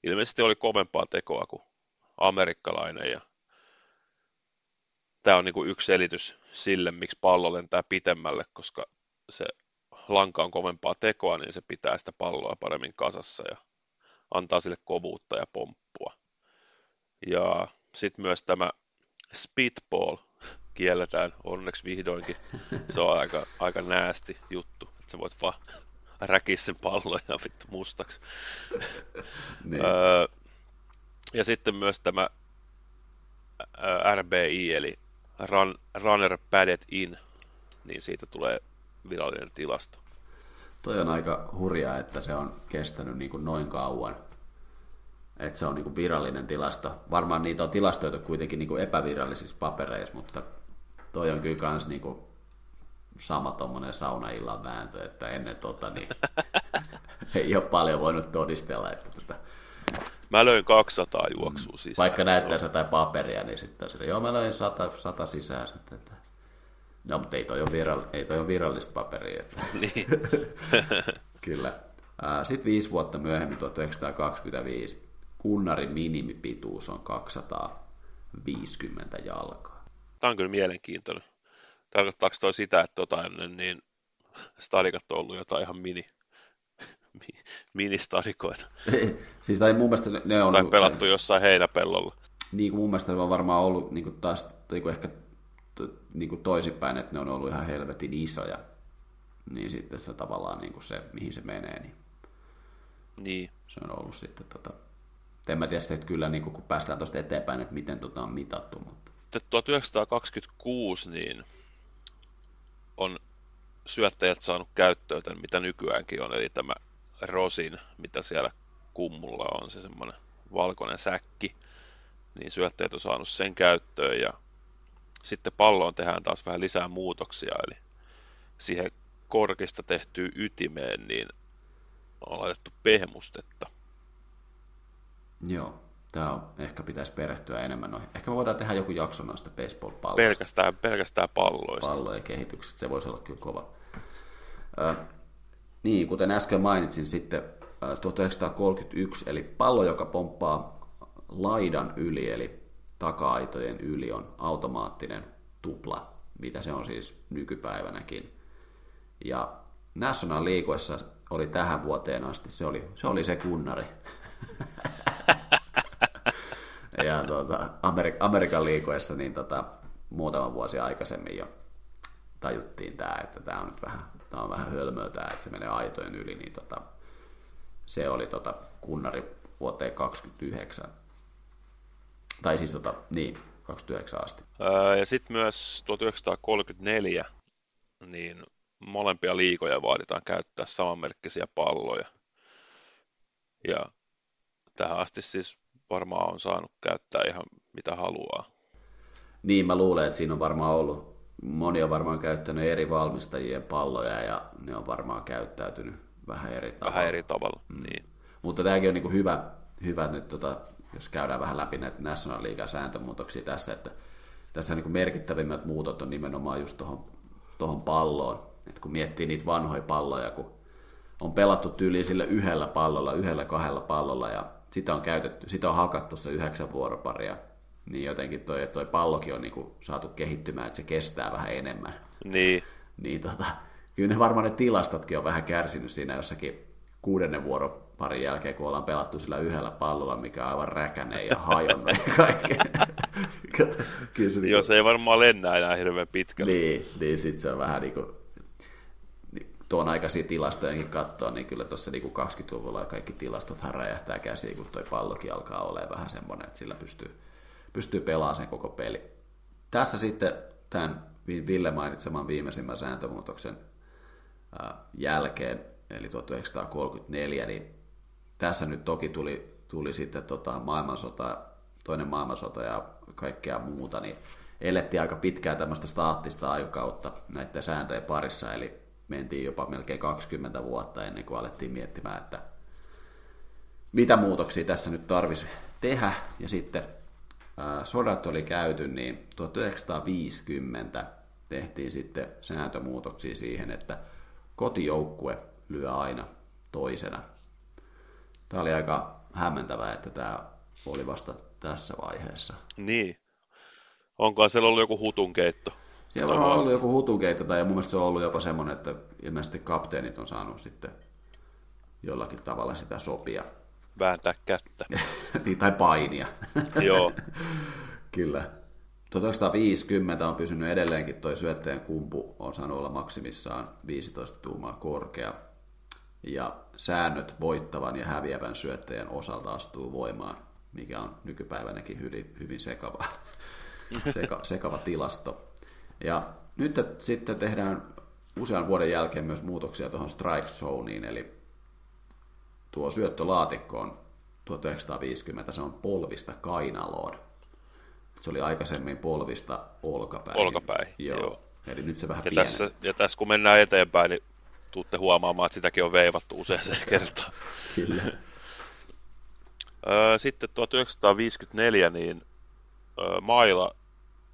S2: ilmeisesti oli kovempaa tekoa kuin amerikkalainen ja tämä on niin kuin yksi selitys sille, miksi pallo lentää pitemmälle, koska se lanka on kovempaa tekoa, niin se pitää sitä palloa paremmin kasassa ja antaa sille kovuutta ja pomppua. Ja sitten myös tämä spitball kielletään onneksi vihdoinkin. Se on aika, aika näästi juttu, että sä voit vaan räkiä sen pallon ja vittu mustaksi. niin. öö, ja sitten myös tämä RBI, eli Run, Runner Padded In, niin siitä tulee virallinen tilasto.
S1: toi on aika hurjaa, että se on kestänyt niin kuin noin kauan. Että se on niin kuin virallinen tilasto. Varmaan niitä on tilastoitu kuitenkin niin kuin epävirallisissa papereissa, mutta toi on kyllä kans niin kuin sama tuommoinen saunaillan vääntö, että ennen tota niin ei ole paljon voinut todistella, että
S2: Mä löin 200 juoksua sisään.
S1: vaikka näyttää jotain paperia, niin sitten se, joo mä löin 100, 100 sisään. Että, että, no, mutta ei toi ole, viral, ei toi ole virallista paperia. Että,
S2: Niin.
S1: kyllä. Sitten viisi vuotta myöhemmin, 1925, kunnarin minimipituus on 250 jalkaa.
S2: Tämä on kyllä mielenkiintoinen. Tarkoittaako toi sitä, että tota ennen niin stadikat on ollut jotain ihan mini, mi- ministadikoita?
S1: siis tai mun mielestä ne- on
S2: Tai
S1: ollut-
S2: pelattu jossain heinäpellolla.
S1: niin kuin mun mielestä ne on varmaan ollut niin kuin taas niin kuin ehkä niin kuin toisinpäin, että ne on ollut ihan helvetin isoja. Niin sitten se tavallaan niin kuin se, mihin se menee, niin
S2: Niin.
S1: se on ollut sitten tota... En mä tiedä että kyllä niin kuin, kun päästään tuosta eteenpäin, että miten tota on mitattu, mutta
S2: Sitten 1926 niin on syöttäjät saanut käyttöön tämän, mitä nykyäänkin on, eli tämä rosin, mitä siellä kummulla on, se semmoinen valkoinen säkki, niin syöttäjät on saanut sen käyttöön ja sitten palloon tehdään taas vähän lisää muutoksia, eli siihen korkista tehtyyn ytimeen niin on laitettu pehmustetta.
S1: joo, tämä on, ehkä pitäisi perehtyä enemmän noihin. Ehkä voidaan tehdä joku jakso noista baseball-palloista.
S2: Pelkästään, pelkästään palloista.
S1: pallojen kehityksestä. Se voisi olla kyllä kova. Ö, niin, kuten äsken mainitsin, sitten ö, 1931, eli pallo, joka pomppaa laidan yli, eli taka-aitojen yli, on automaattinen tupla, mitä se on siis nykypäivänäkin. Ja National Leaguessa oli tähän vuoteen asti, se oli se, oli se kunnari. ja tuota, Amerik- Amerikan liikoissa niin tota, muutama vuosi aikaisemmin jo tajuttiin tämä, että tämä on nyt vähän, tää on vähän hölmöä tämä, että se menee aitojen yli, niin tota, se oli tota kunnari vuoteen 29. Tai siis tota, niin, 29 asti.
S2: Ää, Ja sitten myös 1934, niin molempia liikoja vaaditaan käyttää samanmerkkisiä palloja. Ja tähän asti siis varmaan on saanut käyttää ihan mitä haluaa.
S1: Niin, mä luulen, että siinä on varmaan ollut, moni on varmaan käyttänyt eri valmistajien palloja ja ne on varmaan käyttäytynyt vähän eri tavalla.
S2: Vähän eri tavalla. Niin.
S1: Mutta tämäkin on niin hyvä, hyvä nyt, tota, jos käydään vähän läpi näitä National League sääntömuutoksia tässä, että tässä niin merkittävimmät muutot on nimenomaan just tuohon tohon palloon. Et kun miettii niitä vanhoja palloja, kun on pelattu tyyliin sillä yhdellä pallolla, yhdellä kahdella pallolla ja sitä on käytetty, sitä on hakattu se yhdeksän vuoroparia, niin jotenkin toi, toi pallokin on niin kuin saatu kehittymään, että se kestää vähän enemmän
S2: Niin,
S1: niin tota, kyllä ne varmaan ne tilastotkin on vähän kärsinyt siinä jossakin kuudennen vuoroparin jälkeen, kun ollaan pelattu sillä yhdellä pallolla, mikä on aivan räkänen ja hajonnut ja kaikkea. kyllä se,
S2: jos ei varmaan lennä enää hirveän pitkälle.
S1: niin, niin sit se on vähän niin kuin, niin tuon aikaisia tilastojenkin katsoa, niin kyllä tuossa niin 20-luvulla kaikki tilastothan räjähtää käsiin, kun toi pallokin alkaa olemaan vähän semmoinen, että sillä pystyy, pystyy pelaamaan sen koko peli. Tässä sitten tämän Ville mainitseman viimeisimmän sääntömuutoksen ää, jälkeen, eli 1934, niin tässä nyt toki tuli, tuli sitten tota maailmansota, toinen maailmansota ja kaikkea muuta, niin elettiin aika pitkään tämmöistä staattista aikakautta näiden sääntöjen parissa, eli mentiin jopa melkein 20 vuotta ennen kuin alettiin miettimään, että mitä muutoksia tässä nyt tarvisi tehdä, ja sitten sodat oli käyty, niin 1950 tehtiin sitten sääntömuutoksia siihen, että kotijoukkue lyö aina toisena. Tämä oli aika hämmentävää, että tämä oli vasta tässä vaiheessa.
S2: Niin. Onkohan siellä ollut joku hutunkeitto?
S1: Siellä on ollut joku hutukeitto, tai mun mielestä se on ollut jopa semmoinen, että ilmeisesti kapteenit on saanut sitten jollakin tavalla sitä sopia.
S2: Vääntää kättä.
S1: niin, tai painia.
S2: Joo.
S1: Kyllä. 1950 on pysynyt edelleenkin toi syöttäjän kumpu, on saanut olla maksimissaan 15 tuumaa korkea. Ja säännöt voittavan ja häviävän syöttäjän osalta astuu voimaan, mikä on nykypäivänäkin hyvin, hyvin sekava, seka, sekava tilasto. Ja nyt sitten tehdään usean vuoden jälkeen myös muutoksia tuohon strike zoneen, eli tuo syöttölaatikko on 1950, se on polvista kainaloon. Se oli aikaisemmin polvista olkapäin.
S2: Olkapäin, joo. joo.
S1: Eli nyt se vähän
S2: ja tässä, ja tässä kun mennään eteenpäin, niin tuutte huomaamaan, että sitäkin on veivattu useaseen kertaan.
S1: Kyllä.
S2: Sitten 1954 niin maila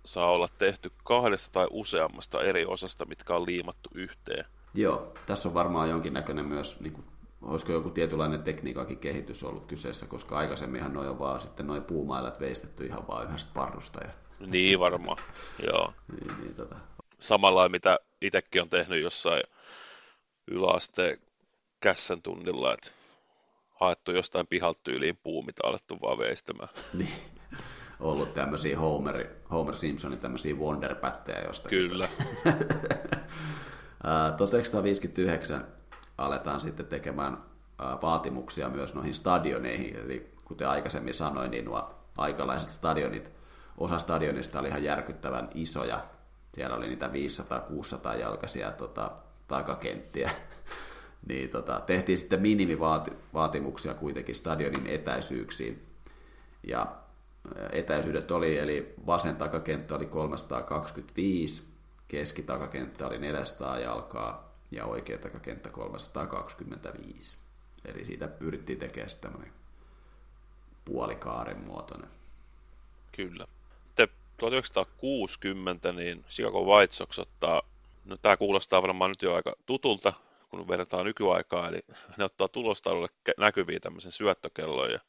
S2: saa olla tehty kahdesta tai useammasta eri osasta, mitkä on liimattu yhteen.
S1: Joo, tässä on varmaan jonkinnäköinen myös, niin kuin, olisiko joku tietynlainen tekniikakin kehitys ollut kyseessä, koska aikaisemminhan noin on vaan sitten noin puumailat veistetty ihan vaan yhdestä parrusta. Ja...
S2: Niin varmaan, joo.
S1: niin, niin, tota...
S2: Samalla mitä itsekin on tehnyt jossain yläasteen kässän tunnilla, että haettu jostain pihalta tyyliin puu, mitä alettu vaan veistämään.
S1: Niin, ollut tämmöisiä Homer, Homer Simpsonin tämmöisiä wonderpättejä jostakin.
S2: Kyllä.
S1: 1959 aletaan sitten tekemään vaatimuksia myös noihin stadioneihin, eli kuten aikaisemmin sanoin, niin nuo aikalaiset stadionit, osa stadionista oli ihan järkyttävän isoja. Siellä oli niitä 500-600 jalkaisia tota, takakenttiä. niin tota, tehtiin sitten minimivaatimuksia kuitenkin stadionin etäisyyksiin. Ja etäisyydet oli, eli vasen takakenttä oli 325, keskitakakenttä oli 400 jalkaa ja oikea takakenttä 325. Eli siitä pyrittiin tekemään tämmöinen puolikaaren muotoinen.
S2: Kyllä. Sitten 1960 niin Chicago White Sox ottaa, no tämä kuulostaa varmaan nyt jo aika tutulta, kun verrataan nykyaikaa, eli ne ottaa tulostaululle näkyviä tämmöisen syöttökellon ja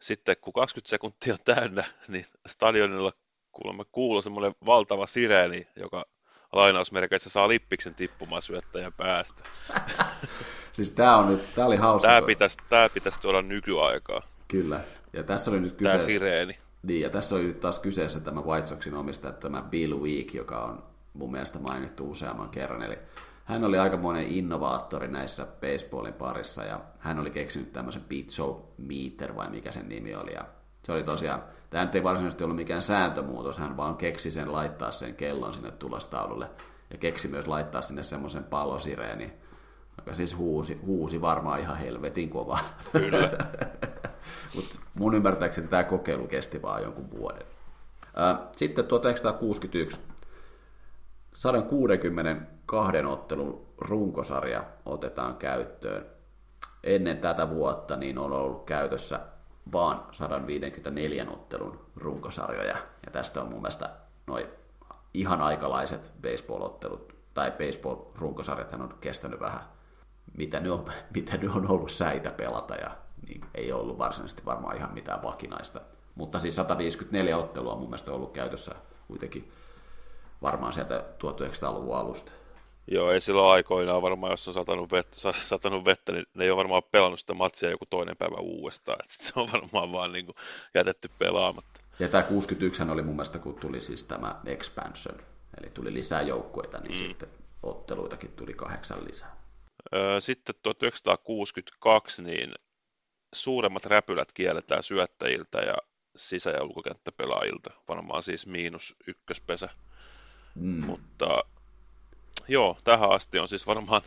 S2: sitten kun 20 sekuntia on täynnä, niin stadionilla kuulemma kuuluu semmoinen valtava sireeni, joka lainausmerkeissä saa lippiksen tippumaan syöttäjän päästä.
S1: siis tämä on nyt, tämä oli hauska.
S2: Tämä pitäisi, tämä pitäisi tuoda nykyaikaa.
S1: Kyllä, ja tässä oli nyt kyseessä...
S2: Tämä sireeni.
S1: Niin, ja tässä oli nyt taas kyseessä tämä White Soxin omistaja, tämä Bill Week, joka on mun mielestä mainittu useamman kerran, eli hän oli aikamoinen innovaattori näissä baseballin parissa ja hän oli keksinyt tämmöisen show meter vai mikä sen nimi oli ja se oli tosiaan, tämä nyt ei varsinaisesti ollut mikään sääntömuutos, hän vaan keksi sen laittaa sen kellon sinne tulostaululle ja keksi myös laittaa sinne semmoisen palosireeni, joka siis huusi, huusi varmaan ihan helvetin kova.
S2: Kyllä.
S1: Mutta mun ymmärtääkseni tämä kokeilu kesti vaan jonkun vuoden. Sitten 1961 162 ottelun runkosarja otetaan käyttöön. Ennen tätä vuotta niin on ollut käytössä vaan 154 ottelun runkosarjoja. Ja tästä on mun mielestä noin ihan aikalaiset baseball-ottelut, tai baseball-runkosarjat on kestänyt vähän, mitä ne on, mitä ne on ollut säitä pelata, ja niin ei ollut varsinaisesti varmaan ihan mitään vakinaista. Mutta siis 154 ottelua on mun mielestä ollut käytössä kuitenkin varmaan sieltä 1900-luvun alusta.
S2: Joo, ei silloin aikoinaan varmaan, jos on satanut vettä, satanut vettä niin ne ei ole varmaan pelannut sitä matsia joku toinen päivä uudestaan. Et se on varmaan vaan niin kuin jätetty pelaamatta.
S1: Ja tämä 61 oli mun mielestä, kun tuli siis tämä expansion, eli tuli lisää joukkueita, niin mm. sitten otteluitakin tuli kahdeksan lisää.
S2: Sitten 1962 niin suuremmat räpylät kielletään syöttäjiltä ja sisä- ja ulkokenttäpelaajilta, varmaan siis miinus ykköspesä. Mm. Mutta joo, tähän asti on siis varmaan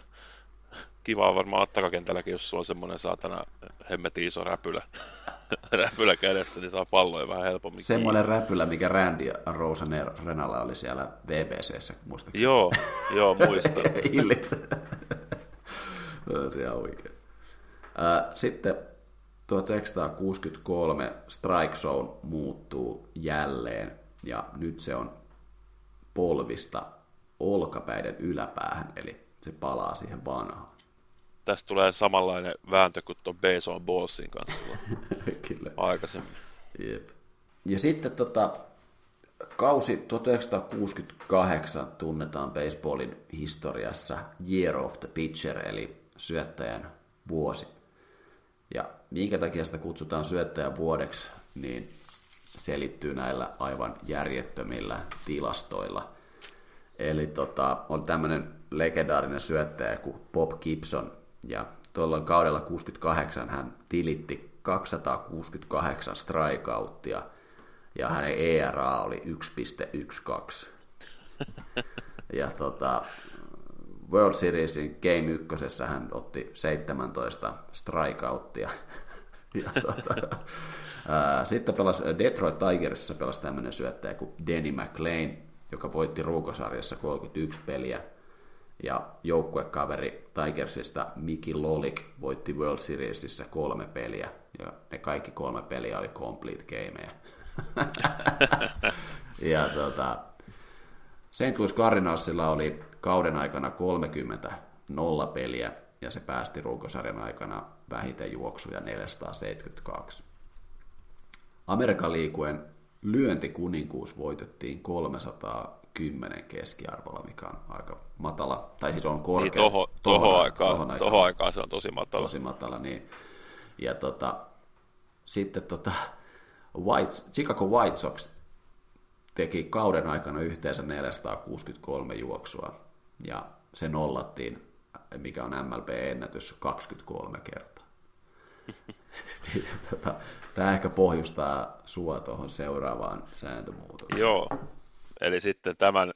S2: kiva varmaan takakentälläkin, jos sulla on semmoinen saatana hemmetin iso räpylä, räpylä kädessä, niin saa palloja vähän helpommin.
S1: Semmoinen räpylä, mikä Randy Rosen Renalla oli siellä VBCssä, muistaakseni.
S2: Joo, joo, muistan.
S1: Illit. se on oikein. Sitten 1963 Strike Zone muuttuu jälleen, ja nyt se on polvista olkapäiden yläpäähän, eli se palaa siihen vanhaan.
S2: Tästä tulee samanlainen vääntö kuin tuon Bason Ballsin kanssa
S1: Kyllä.
S2: aikaisemmin.
S1: Jep. Ja sitten tota, kausi 1968 tunnetaan baseballin historiassa Year of the Pitcher, eli syöttäjän vuosi. Ja minkä takia sitä kutsutaan syöttäjän vuodeksi, niin selittyy näillä aivan järjettömillä tilastoilla. Eli tota, on tämmöinen legendaarinen syöttäjä kuin Bob Gibson, ja tuolloin kaudella 68 hän tilitti 268 strikeouttia, ja hänen ERA oli 1.12. ja tota, World Seriesin Game 1 hän otti 17 strikeouttia. ja tuota, ää, sitten pelasi Detroit Tigersissa pelasi tämmöinen syöttäjä kuin Danny McLean, joka voitti ruukosarjassa 31 peliä. Ja joukkuekaveri Tigersista Miki Lolik voitti World Seriesissä kolme peliä. Ja ne kaikki kolme peliä oli complete gameja. ja tota, St. Louis Cardinalsilla oli kauden aikana 30 nolla peliä ja se päästi ruukosarjan aikana vähiten juoksuja 472. Amerikan liikuen lyöntikuninkuus voitettiin 310 keskiarvolla, mikä on aika matala, tai siis on korkea.
S2: Niin toho, toho, toho, aikaa, tohon aikaan, toho aikaa se on tosi matala.
S1: Tosi matala, niin. Ja tota, sitten tota, White, Chicago White Sox teki kauden aikana yhteensä 463 juoksua, ja se nollattiin, mikä on MLB-ennätys 23 kertaa. Tämä ehkä pohjustaa sua tuohon seuraavaan sääntömuutokseen.
S2: Joo, eli sitten tämän,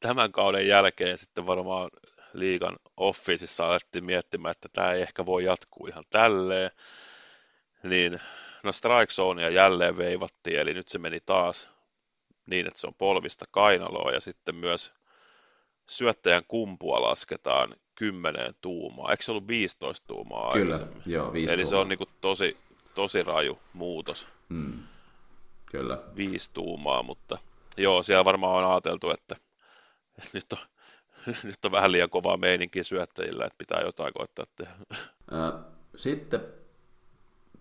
S2: tämän kauden jälkeen sitten varmaan liigan officeissa alettiin miettimään, että tämä ei ehkä voi jatkuu ihan tälleen. Niin no strike zonea jälleen veivattiin, eli nyt se meni taas niin, että se on polvista kainaloa ja sitten myös syöttäjän kumpua lasketaan 10 tuumaa. Eikö se ollut 15 tuumaa
S1: Kyllä, joo,
S2: 15 Eli se on niin kuin tosi, tosi raju muutos.
S1: Hmm. Kyllä.
S2: Viisi tuumaa, mutta joo, siellä varmaan on ajateltu, että nyt on, nyt on vähän liian kovaa meininkiä syöttäjillä, että pitää jotain koittaa tehdä.
S1: Sitten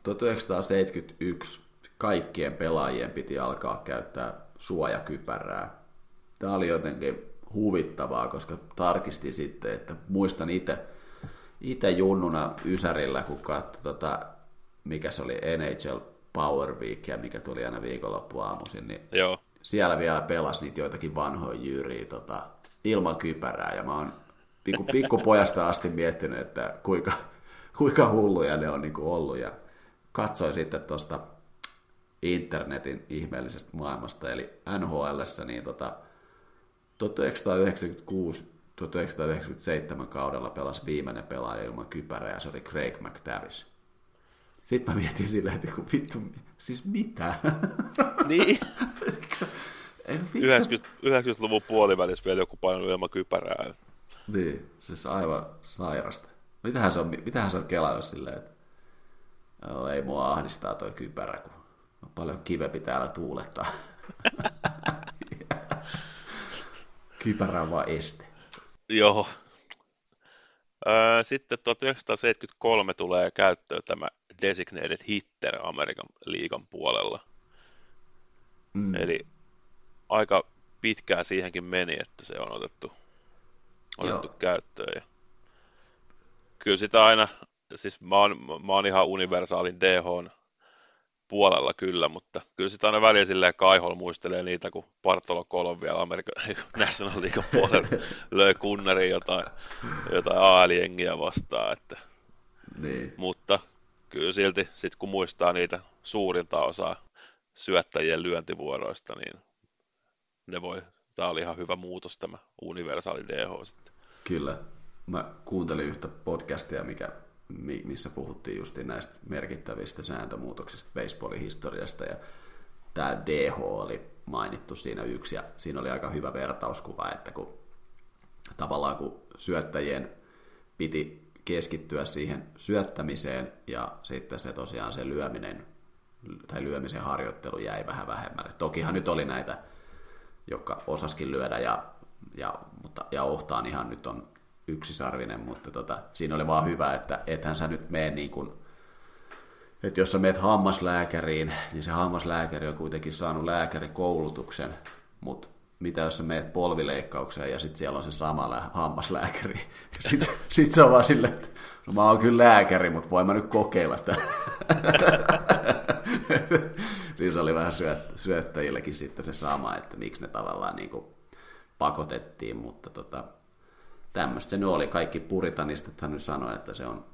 S1: 1971 kaikkien pelaajien piti alkaa käyttää suojakypärää. Tämä oli jotenkin huvittavaa, koska tarkistin sitten, että muistan itse itse junnuna Ysärillä, kun katsoi tota, mikä se oli NHL Power Week ja mikä tuli aina viikonloppuaamuisin, niin
S2: Joo.
S1: siellä vielä pelasi niitä joitakin vanhoja jyyriä tota, ilman kypärää ja mä oon pikku, pikkupojasta asti miettinyt, että kuinka, kuinka hulluja ne on niin kuin ollut ja katsoin sitten tuosta internetin ihmeellisestä maailmasta, eli NHL, niin tota, 1996-1997 kaudella pelasi viimeinen pelaaja ilman kypärää, ja se oli Craig McTavish. Sitten mä mietin silleen, että kun vittu, siis mitä?
S2: Niin. 90, 90-luvun puolivälissä vielä joku painoi ilman kypärää.
S1: Niin, siis aivan sairasta. Mitähän se on, mitähän se on kelannut silleen, että joo, ei mua ahdistaa toi kypärä, kun on paljon kivempi täällä tuulettaa. Kypärä on vaan este.
S2: Joo. Sitten 1973 tulee käyttöön tämä designated hitter Amerikan liigan puolella. Mm. Eli aika pitkään siihenkin meni, että se on otettu, otettu käyttöön. Ja kyllä sitä aina, siis mä oon, mä oon ihan universaalin DH puolella kyllä, mutta kyllä sitä aina väliä silleen kaihol muistelee niitä, kun Bartolo Colon vielä Amerikan National League puolella löi kunnari jotain, jotain AL-jengiä vastaan. Että.
S1: Niin.
S2: Mutta kyllä silti, sit kun muistaa niitä suurinta osaa syöttäjien lyöntivuoroista, niin ne voi, tämä oli ihan hyvä muutos tämä universaali DH sitten.
S1: Kyllä. Mä kuuntelin yhtä podcastia, mikä missä puhuttiin just näistä merkittävistä sääntömuutoksista baseballin historiasta ja tämä DH oli mainittu siinä yksi ja siinä oli aika hyvä vertauskuva, että kun tavallaan kun syöttäjien piti keskittyä siihen syöttämiseen ja sitten se tosiaan se lyöminen tai lyömisen harjoittelu jäi vähän vähemmälle. Tokihan nyt oli näitä, jotka osaskin lyödä ja, ja, mutta, ja Ohtaan ihan nyt on yksisarvinen, mutta tota, siinä oli vaan hyvä, että ethän sä nyt mene niin kuin, että jos sä meet hammaslääkäriin, niin se hammaslääkäri on kuitenkin saanut lääkärikoulutuksen, mutta mitä jos sä meet polvileikkaukseen ja sitten siellä on se sama lä- hammaslääkäri. Sitten sit se on vaan silleen, että no mä oon kyllä lääkäri, mutta voin mä nyt kokeilla että Siis oli vähän syöt- syöttäjillekin sitten se sama, että miksi ne tavallaan niin kuin pakotettiin, mutta tota, tämmöistä se nyt oli. Kaikki puritanistit hän nyt sanoi, että se on,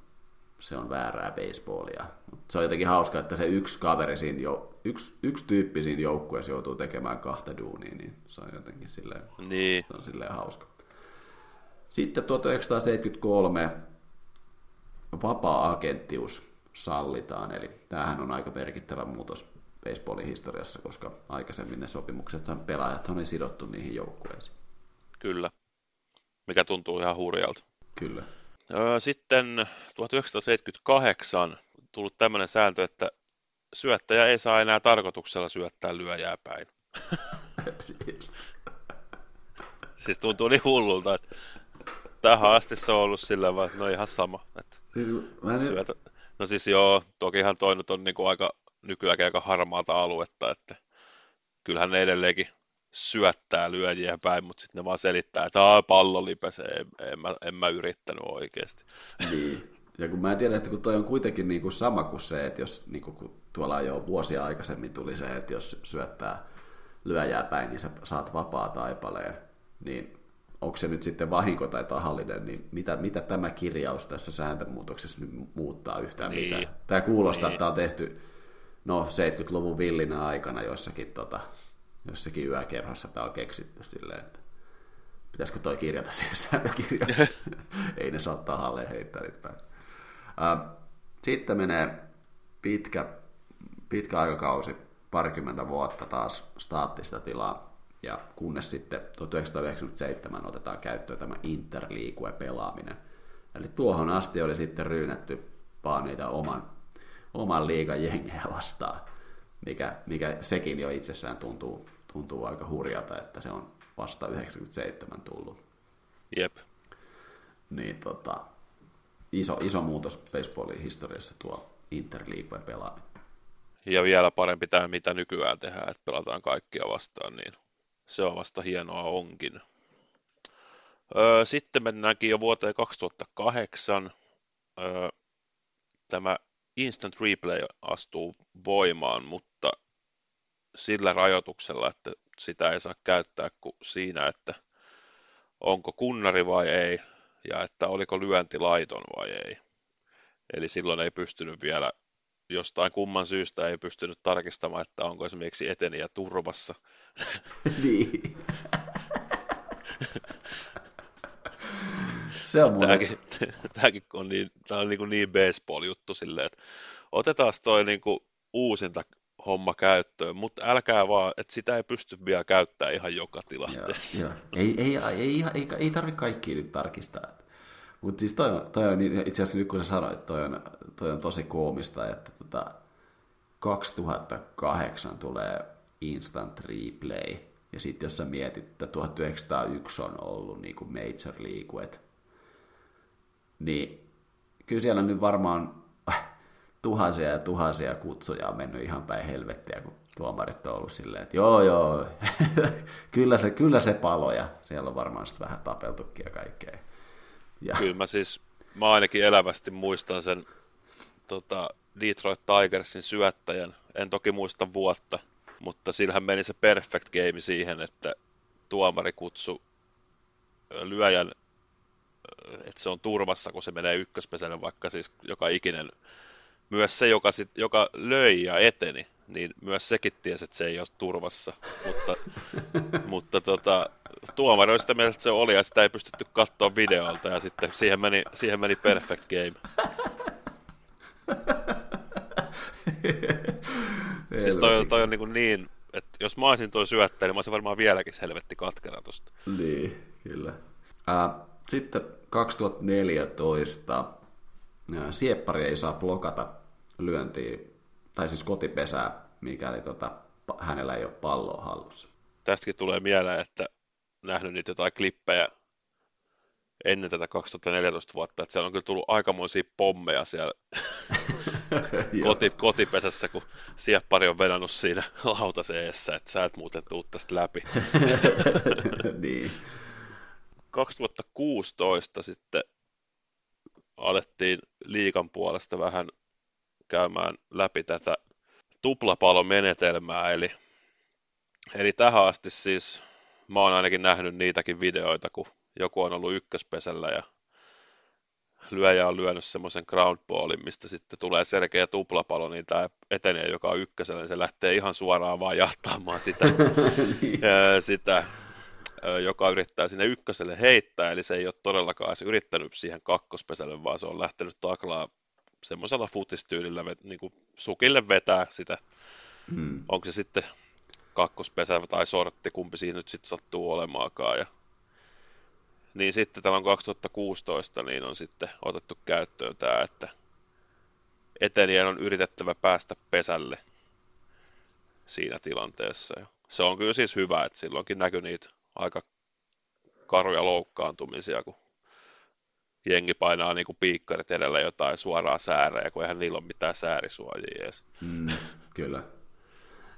S1: se on väärää baseballia. Mut se on jotenkin hauska, että se yksi kaveri siinä jo, yksi, yksi tyyppi siinä joukkueessa joutuu tekemään kahta duunia, niin se on jotenkin silleen,
S2: niin.
S1: se on silleen hauska. Sitten 1973 vapaa-agenttius sallitaan, eli tämähän on aika merkittävä muutos baseballin historiassa, koska aikaisemmin ne sopimukset pelaajat on sidottu niihin joukkueisiin.
S2: Kyllä, mikä tuntuu ihan hurjalta.
S1: Kyllä.
S2: Sitten 1978 tullut tämmöinen sääntö, että syöttäjä ei saa enää tarkoituksella syöttää lyöjää päin. siis tuntuu niin hullulta, että tähän asti se on ollut sillä vaan, että no ihan sama. Että siis syötä... No siis joo, tokihan toi nyt on niin kuin aika nykyään aika harmaata aluetta, että kyllähän ne edelleenkin syöttää lyöjiä päin, mutta sitten ne vaan selittää, että pallo lipesee, en, en, mä, en mä yrittänyt oikeasti.
S1: Niin. Ja kun mä en tiedä, että kun toi on kuitenkin niin kuin sama kuin se, että jos niin kuin, tuolla jo vuosia aikaisemmin tuli se, että jos syöttää lyöjää päin, niin sä saat vapaa taipaleen, niin onko se nyt sitten vahinko tai tahallinen, niin mitä, mitä tämä kirjaus tässä sääntömuutoksessa nyt muuttaa yhtään niin. mitään? Tämä kuulostaa, niin. että tämä on tehty no 70-luvun villinä aikana jossakin, tota, jossakin yökerhossa tämä on keksitty silleen, että pitäisikö toi kirjata siihen sääntökirjaan? Ei ne saa tahalleen heittää niitä päin. Sitten menee pitkä, pitkä aikakausi, parikymmentä vuotta taas staattista tilaa, ja kunnes sitten 1997 otetaan käyttöön tämä interliikue-pelaaminen. Eli tuohon asti oli sitten ryynätty vaan niitä oman, oman liigan jengejä vastaan, mikä, mikä sekin jo itsessään tuntuu, tuntuu aika hurjalta, että se on vasta 97 tullut.
S2: Jep.
S1: Niin tota, iso, iso muutos baseballin historiassa tuo interliikue pelaaminen.
S2: Ja vielä parempi tämä, mitä nykyään tehdään, että pelataan kaikkia vastaan, niin se on vasta hienoa onkin. sitten mennäänkin jo vuoteen 2008. tämä Instant Replay astuu voimaan, mutta sillä rajoituksella, että sitä ei saa käyttää kuin siinä, että onko kunnari vai ei, ja että oliko lyönti laiton vai ei. Eli silloin ei pystynyt vielä, jostain kumman syystä ei pystynyt tarkistamaan, että onko esimerkiksi eteniä turvassa.
S1: niin. Se on
S2: tämäkin, tämäkin on niin, tämä on niin, niin baseball-juttu silleen, että otetaan toi niin kuin uusinta homma käyttöön, mutta älkää vaan, että sitä ei pysty vielä käyttämään ihan joka tilanteessa.
S1: Joo, joo. Ei, ei, ei, ei, ei tarvitse kaikki nyt tarkistaa. Mutta siis toi, toi on itse asiassa nyt kun sä sanoit, toi on, toi on tosi koomista, että tota, 2008 tulee Instant Replay, ja sitten jos sä mietit, että 1901 on ollut niin kuin Major League, niin kyllä siellä nyt varmaan tuhansia ja tuhansia kutsuja on mennyt ihan päin helvettiä, kun tuomarit on ollut silleen, että joo joo, kyllä, se, kyllä se paloja. Siellä on varmaan sitten vähän tapeltukin ja kaikkea.
S2: Ja... Kyllä mä siis, mä ainakin elävästi muistan sen tota, Detroit Tigersin syöttäjän. En toki muista vuotta, mutta sillähän meni se perfect game siihen, että tuomari kutsu lyöjän, että se on turvassa, kun se menee ykköspesälle, vaikka siis joka ikinen myös se, joka, sit, joka löi ja eteni, niin myös sekin tiesi, että se ei ole turvassa. Mutta, mutta tota, tuomari oli sitä mieltä, että se oli, ja sitä ei pystytty katsoa videolta, ja sitten siihen meni, siihen meni perfect game. siis toi, toi on niin, niin että jos mä olisin toi syöttäjä, niin mä olisin varmaan vieläkin helvetti katkera tosta.
S1: Niin, kyllä. Äh, sitten 2014 sieppari ei saa blokata lyöntiä, tai siis kotipesää, mikäli tota, hänellä ei ole palloa hallussa.
S2: Tästäkin tulee mieleen, että nähnyt niitä jotain klippejä ennen tätä 2014 vuotta, että siellä on kyllä tullut aikamoisia pommeja siellä koti, kotipesässä, kun sieppari on vedannut siinä lautaseessa, että sä et muuten tuu tästä läpi.
S1: niin.
S2: 2016 sitten alettiin liikan puolesta vähän käymään läpi tätä tuplapalomenetelmää, eli, eli tähän asti siis mä oon ainakin nähnyt niitäkin videoita, kun joku on ollut ykköspesällä ja lyöjä on lyönyt semmoisen ground ballin, mistä sitten tulee selkeä tuplapalo, niin tämä etenee joka on ykkösellä, niin se lähtee ihan suoraan vaan jahtaamaan sitä, sitä joka yrittää sinne ykköselle heittää, eli se ei ole todellakaan edes yrittänyt siihen kakkospesälle, vaan se on lähtenyt taklaa semmoisella futistyylillä niin kuin sukille vetää sitä. Hmm. Onko se sitten kakkospesä tai sortti, kumpi siinä nyt sitten sattuu olemaakaan. Ja... Niin sitten tämä on 2016, niin on sitten otettu käyttöön tämä, että etelijän on yritettävä päästä pesälle siinä tilanteessa. Ja se on kyllä siis hyvä, että silloinkin näkyy niitä aika karuja loukkaantumisia, kun jengi painaa niin kuin piikkarit edellä jotain suoraa säärejä, kun eihän niillä ole mitään säärisuojia edes.
S1: Mm, kyllä.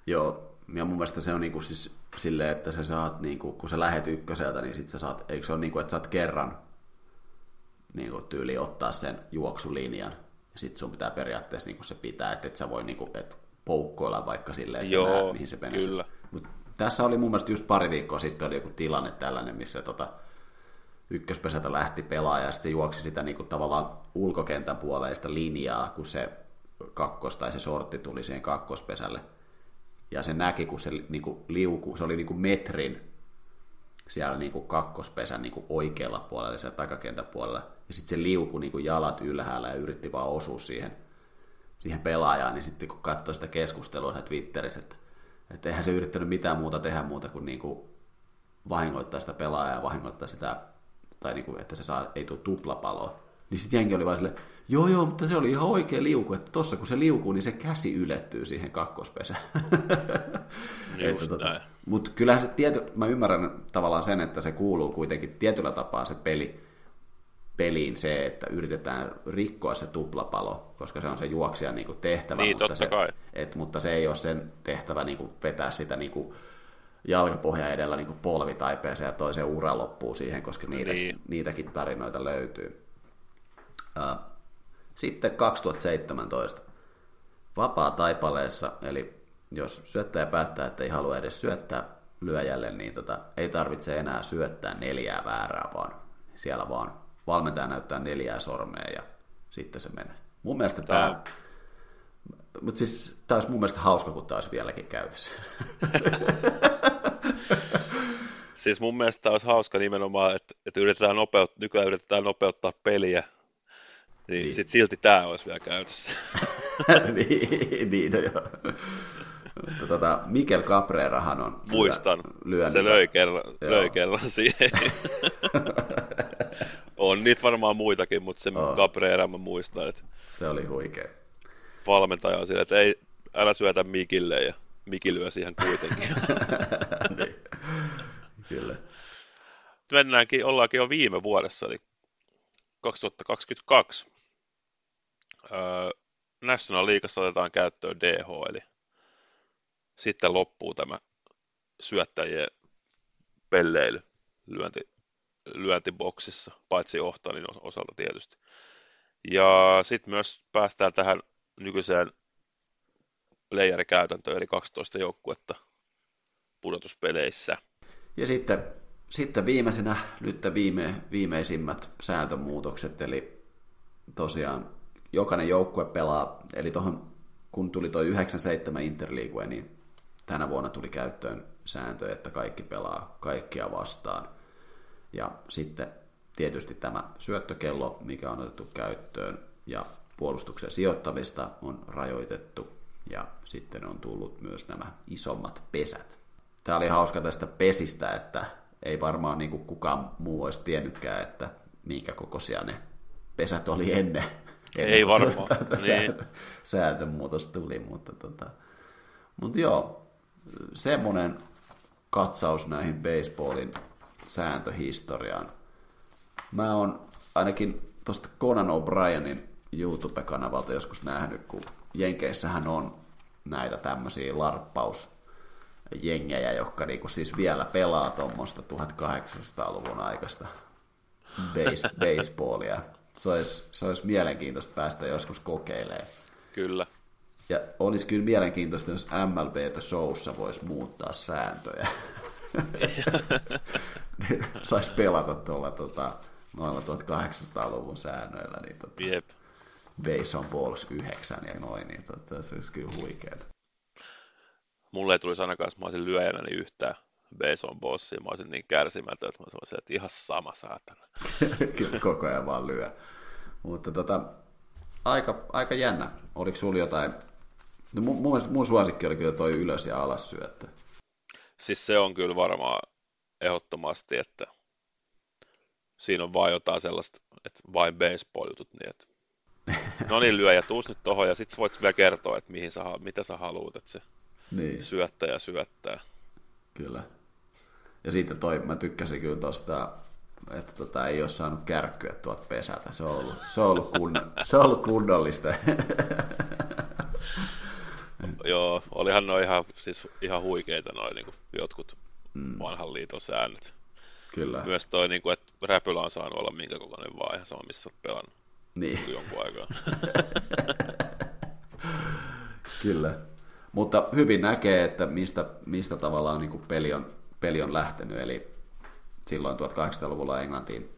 S1: Joo, ja mun mielestä se on niinku siis silleen, että sä saat, niinku, kun sä lähet ykköseltä, niin sit sä saat, eikö se ole niinku, että saat kerran niinku, tyyli ottaa sen juoksulinjan, ja sit sun pitää periaatteessa niinku se pitää, että et sä voi niinku, et poukkoilla vaikka silleen, että Joo, näet, mihin se menee. Kyllä. Mut tässä oli mun mielestä just pari viikkoa sitten oli joku tilanne tällainen, missä tota, ykköspesältä lähti pelaaja ja sitten juoksi sitä niin kuin tavallaan ulkokentän puoleista linjaa, kun se kakkos tai se sortti tuli siihen kakkospesälle. Ja se näki, kun se niin kuin liuku, se oli niin kuin metrin siellä niin kuin kakkospesän niin kuin oikealla puolella, siellä takakentän puolella. Ja sitten se liuku niin kuin jalat ylhäällä ja yritti vaan osua siihen, siihen pelaajaan, niin sitten kun katsoi sitä keskustelua Twitterissä, että että eihän se yrittänyt mitään muuta tehdä muuta kuin, niin kuin vahingoittaa sitä pelaajaa ja vahingoittaa sitä, tai niin kuin, että se saa, ei tule tuplapaloa. Niin sitten jengi oli vaan sille, joo joo, mutta se oli ihan oikea liuku, että tossa kun se liukuu, niin se käsi ylettyy siihen kakkospesään. tota, mutta kyllähän se tiety, mä ymmärrän tavallaan sen, että se kuuluu kuitenkin tietyllä tapaa se peli, peliin se, että yritetään rikkoa se tuplapalo, koska se on se juoksijan niin kuin tehtävä,
S2: niin,
S1: mutta, se,
S2: kai.
S1: Et, mutta se ei ole sen tehtävä niin kuin vetää sitä niin kuin jalkapohja edellä niin kuin polvitaipeeseen ja toiseen ura loppuu siihen, koska niitä, niin. niitäkin tarinoita löytyy. Sitten 2017 vapaa taipaleessa, eli jos syöttäjä päättää, että ei halua edes syöttää lyöjälle, niin tota, ei tarvitse enää syöttää neljää väärää, vaan siellä vaan valmentaja näyttää neljää sormea ja sitten se menee. Mun mielestä tämä... tämä mutta siis tämä olisi mun mielestä hauska, kun tämä olisi vieläkin käytössä.
S2: siis mun mielestä tämä olisi hauska nimenomaan, että, että yritetään nopeut, nykyään yritetään nopeuttaa peliä, niin, niin. sitten silti tämä olisi vielä käytössä.
S1: niin, niin, no joo. Mutta tota, Mikel Cabrerahan on
S2: Muistan, lyönyt. se löi kerran, löi kerran siihen. on niitä varmaan muitakin, mutta se oh. Cabrera mä muistan. Että
S1: se oli huikea.
S2: Valmentaja on sillä, että ei, älä syötä Mikille ja Miki lyö siihen kuitenkin. niin.
S1: Kyllä.
S2: Mennäänkin, ollaankin jo viime vuodessa, eli 2022. Öö, National Leagueassa otetaan käyttöön DH, eli sitten loppuu tämä syöttäjien pelleily, lyönti, lyöntiboksissa, paitsi Ohtanin osalta tietysti. Ja sitten myös päästään tähän nykyiseen playerikäytäntöön, eli 12 joukkuetta pudotuspeleissä.
S1: Ja sitten, sitten viimeisenä nyt viime, viimeisimmät sääntömuutokset, eli tosiaan jokainen joukkue pelaa, eli tuohon kun tuli tuo 97 Interleague, niin tänä vuonna tuli käyttöön sääntö, että kaikki pelaa kaikkia vastaan. Ja sitten tietysti tämä syöttökello, mikä on otettu käyttöön, ja puolustuksen sijoittamista on rajoitettu, ja sitten on tullut myös nämä isommat pesät. Tämä oli hauska tästä pesistä, että ei varmaan niin kuin kukaan muu olisi tiennytkään, että minkä kokoisia ne pesät oli ennen.
S2: Ei varmaan. niin.
S1: Sääntömuutos tuli, mutta, tota, mutta joo, semmoinen katsaus näihin baseballin sääntöhistoriaan. Mä oon ainakin tuosta Conan O'Brienin YouTube-kanavalta joskus nähnyt, kun Jenkeissähän on näitä tämmöisiä larppausjengejä, jotka niinku siis vielä pelaa tuommoista 1800-luvun aikaista base, baseballia. Se olisi, se olisi mielenkiintoista päästä joskus kokeilemaan.
S2: Kyllä.
S1: Ja olisi kyllä mielenkiintoista, jos MLB Showssa voisi muuttaa sääntöjä. Saisi pelata tuolla tota, noilla 1800-luvun säännöillä. Niin tota,
S2: Jep.
S1: Base on balls 9 ja noin, niin tota, se olisi kyllä huikeaa.
S2: Mulle ei tulisi ainakaan, jos mä olisin lyöjänä, niin yhtään Bason bossia, mä olisin niin kärsimätön, että mä olisin, että ihan sama saatana.
S1: Kyllä koko ajan vaan lyö. Mutta tota, aika, aika jännä. Oliko sulla jotain... No mun, mun, mun suosikki oli kyllä toi ylös ja alas syöttö.
S2: Siis se on kyllä varmaan ehdottomasti, että siinä on vain jotain sellaista, että vain baseball-jutut, niin että no niin, lyö ja tuus nyt tohon, ja sit voit vielä kertoa, että mihin sä, mitä sä haluat, että se niin. syöttää ja syöttää.
S1: Kyllä. Ja sitten toi, mä tykkäsin kyllä tosta, että tota, ei ole saanut kärkkyä tuolta pesältä. Se on ollut, se on ollut, kun, se on ollut kunnollista.
S2: Joo, olihan noin ihan, siis ihan huikeita noin niin jotkut mm. vanhan liiton säännöt.
S1: Kyllä.
S2: Myös toi, niin kuin, että räpylä on saanut olla minkä kokoinen vaan, ihan sama missä olet pelannut niin. jonkun aikaa.
S1: Kyllä. Mutta hyvin näkee, että mistä, mistä tavallaan niin peli, on, peli on lähtenyt. Eli silloin 1800-luvulla Englantiin,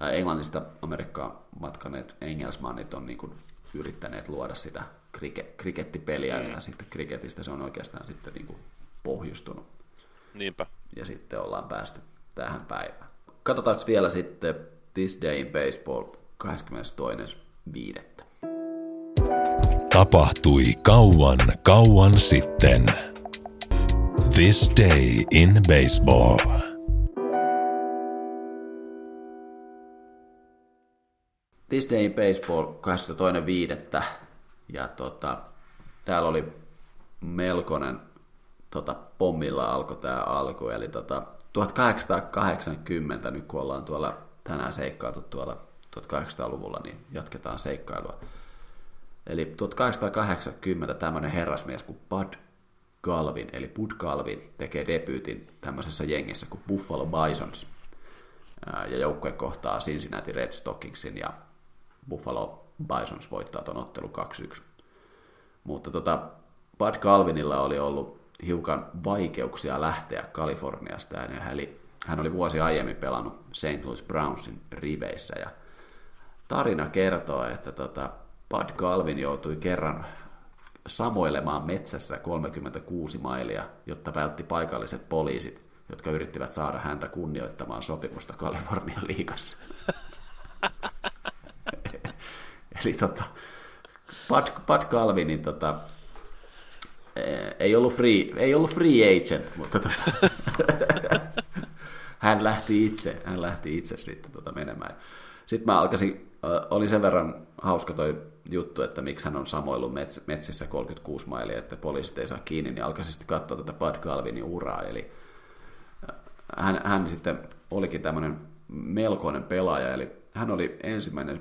S1: ää, Englannista Amerikkaan matkaneet engelsmannit on niin kuin yrittäneet luoda sitä krike, krikettipeliä, mm. ja sitten kriketistä se on oikeastaan sitten niin kuin pohjustunut.
S2: Niinpä.
S1: Ja sitten ollaan päästy tähän päivään. Katsotaanko vielä sitten This Day in Baseball 22.5.
S3: Tapahtui kauan, kauan sitten. This Day in Baseball.
S1: This Day in Baseball 22.5. Ja tota, täällä oli melkoinen tota, pommilla alkoi tämä alku. Eli tota, 1880, nyt kun ollaan tuolla tänään seikkailtu tuolla 1800-luvulla, niin jatketaan seikkailua. Eli 1880 tämmöinen herrasmies kuin Bud Galvin, eli Bud Galvin, tekee debyytin tämmöisessä jengissä kuin Buffalo Bisons. Ja joukkue kohtaa Cincinnati Red Stockingsin ja Buffalo Bisons voittaa tuon ottelu 2-1. Mutta tota, Bud Galvinilla oli ollut hiukan vaikeuksia lähteä Kaliforniasta, ja hän oli vuosi aiemmin pelannut St. Louis Brownsin riveissä, ja tarina kertoo, että tota, Bud Galvin joutui kerran samoilemaan metsässä 36 mailia, jotta vältti paikalliset poliisit, jotka yrittivät saada häntä kunnioittamaan sopimusta Kalifornian liigassa. Eli tota, Bud, Bud Galvinin tota, eh, ei ollut free, ei ollut free agent, mutta tota, hän lähti itse, hän lähti itse sitten tota menemään. Sitten mä alkaisin, oli sen verran hauska toi juttu, että miksi hän on samoillut mets, metsissä 36 mailia, että poliisit ei saa kiinni, niin alkaisin sitten katsoa tätä Bud Galvinin uraa. Eli hän, hän sitten olikin tämmöinen melkoinen pelaaja, eli hän oli ensimmäinen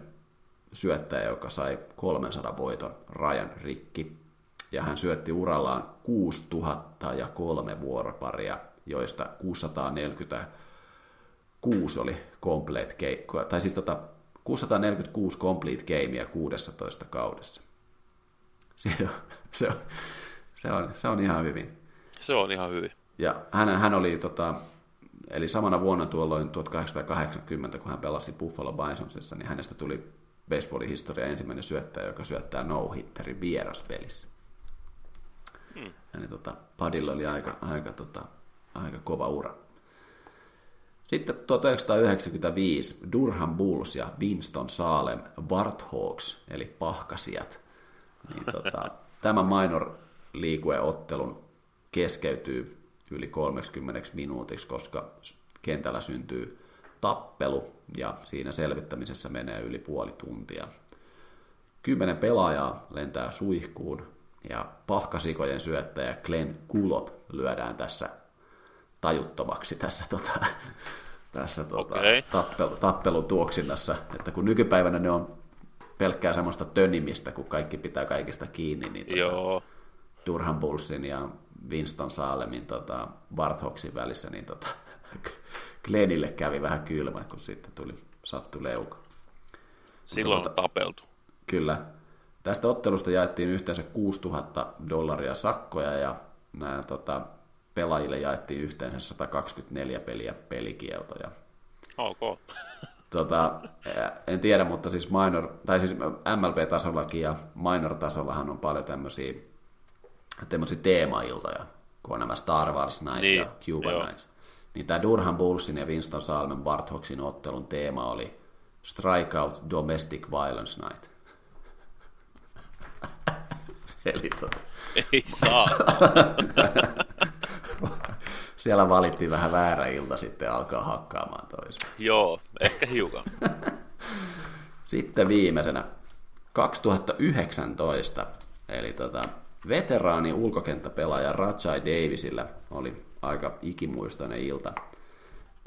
S1: syöttäjä, joka sai 300 voiton rajan rikki. Ja hän syötti urallaan 6003 vuoroparia, joista 646 oli complete game, tai siis tota, 646 complete gameia 16 kaudessa. Se on, se on, se on, se on ihan hyvin.
S2: Se on ihan hyvin.
S1: Ja hän, hän oli, tota, eli samana vuonna tuolloin 1880, kun hän pelasi Buffalo Bisonsissa, niin hänestä tuli baseballin historia ensimmäinen syöttäjä, joka syöttää no-hitterin vieraspelissä. Hmm. Eli tota, Padilla oli aika, aika, tota, aika kova ura. Sitten 1995 Durham Bulls ja Winston Salem Warthawks, eli pahkasijat. Niin tota, tämä minor liigueottelun keskeytyy yli 30 minuutiksi, koska kentällä syntyy tappelu ja siinä selvittämisessä menee yli puoli tuntia. Kymmenen pelaajaa lentää suihkuun ja pahkasikojen syöttäjä Glenn Kulop lyödään tässä tajuttomaksi tässä, tota, tässä tota, okay. tappelu, tappelun tuoksinnassa. Että kun nykypäivänä ne on pelkkää semmoista tönimistä, kun kaikki pitää kaikista kiinni, niin tota,
S2: Joo.
S1: Durham Bullsin ja Winston Salemin tota, Barthoksin välissä, niin tota, Glenille kävi vähän kylmä, kun sitten tuli sattu leuka.
S2: Silloin Mutta, on tapeltu.
S1: Kyllä. Tästä ottelusta jaettiin yhteensä 6000 dollaria sakkoja ja nämä tota, pelaajille jaettiin yhteensä 124 peliä pelikieltoja.
S2: Ok.
S1: Tota, en tiedä, mutta siis minor, tai siis MLB-tasollakin ja minor-tasollahan on paljon tämmöisiä, tämmöisiä teemailtoja, kun on nämä Star Wars Night
S2: Niin,
S1: ja Cuba
S2: joo.
S1: Night. Niin tämä Durham Bullsin ja Winston Salmen Barthoksin ottelun teema oli Strikeout Domestic Violence Night. Eli tota,
S2: Ei saa.
S1: siellä valittiin vähän väärä ilta sitten alkaa hakkaamaan toisen.
S2: Joo, ehkä hiukan.
S1: Sitten viimeisenä 2019, eli tota, veteraani ulkokenttäpelaaja Rajai Davisillä oli aika ikimuistoinen ilta.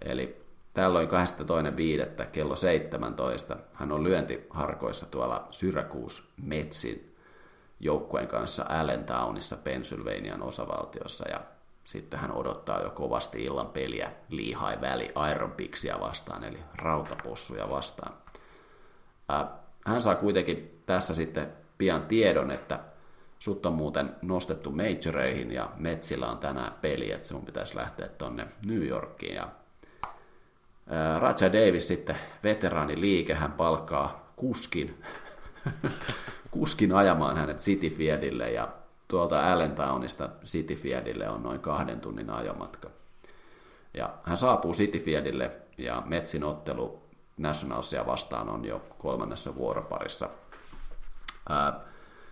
S1: Eli tällöin 22.5. kello 17 hän on lyöntiharkoissa tuolla Syracuse Metsin joukkueen kanssa Allentownissa Pennsylvanian osavaltiossa ja sitten hän odottaa jo kovasti illan peliä Lehigh Valley Iron Pixia vastaan, eli rautapossuja vastaan. Hän saa kuitenkin tässä sitten pian tiedon, että sut on muuten nostettu majoreihin ja Metsillä on tänään peli, että sun pitäisi lähteä tonne New Yorkiin. Ja Raja Davis sitten, veteraani liike, hän palkkaa kuskin, kuskin ajamaan hänet City Fieldille ja tuolta Allentownista City Fieldille on noin kahden tunnin ajomatka. Ja hän saapuu City Fieldille ja Metsin ottelu Nationalsia vastaan on jo kolmannessa vuoroparissa. Ää,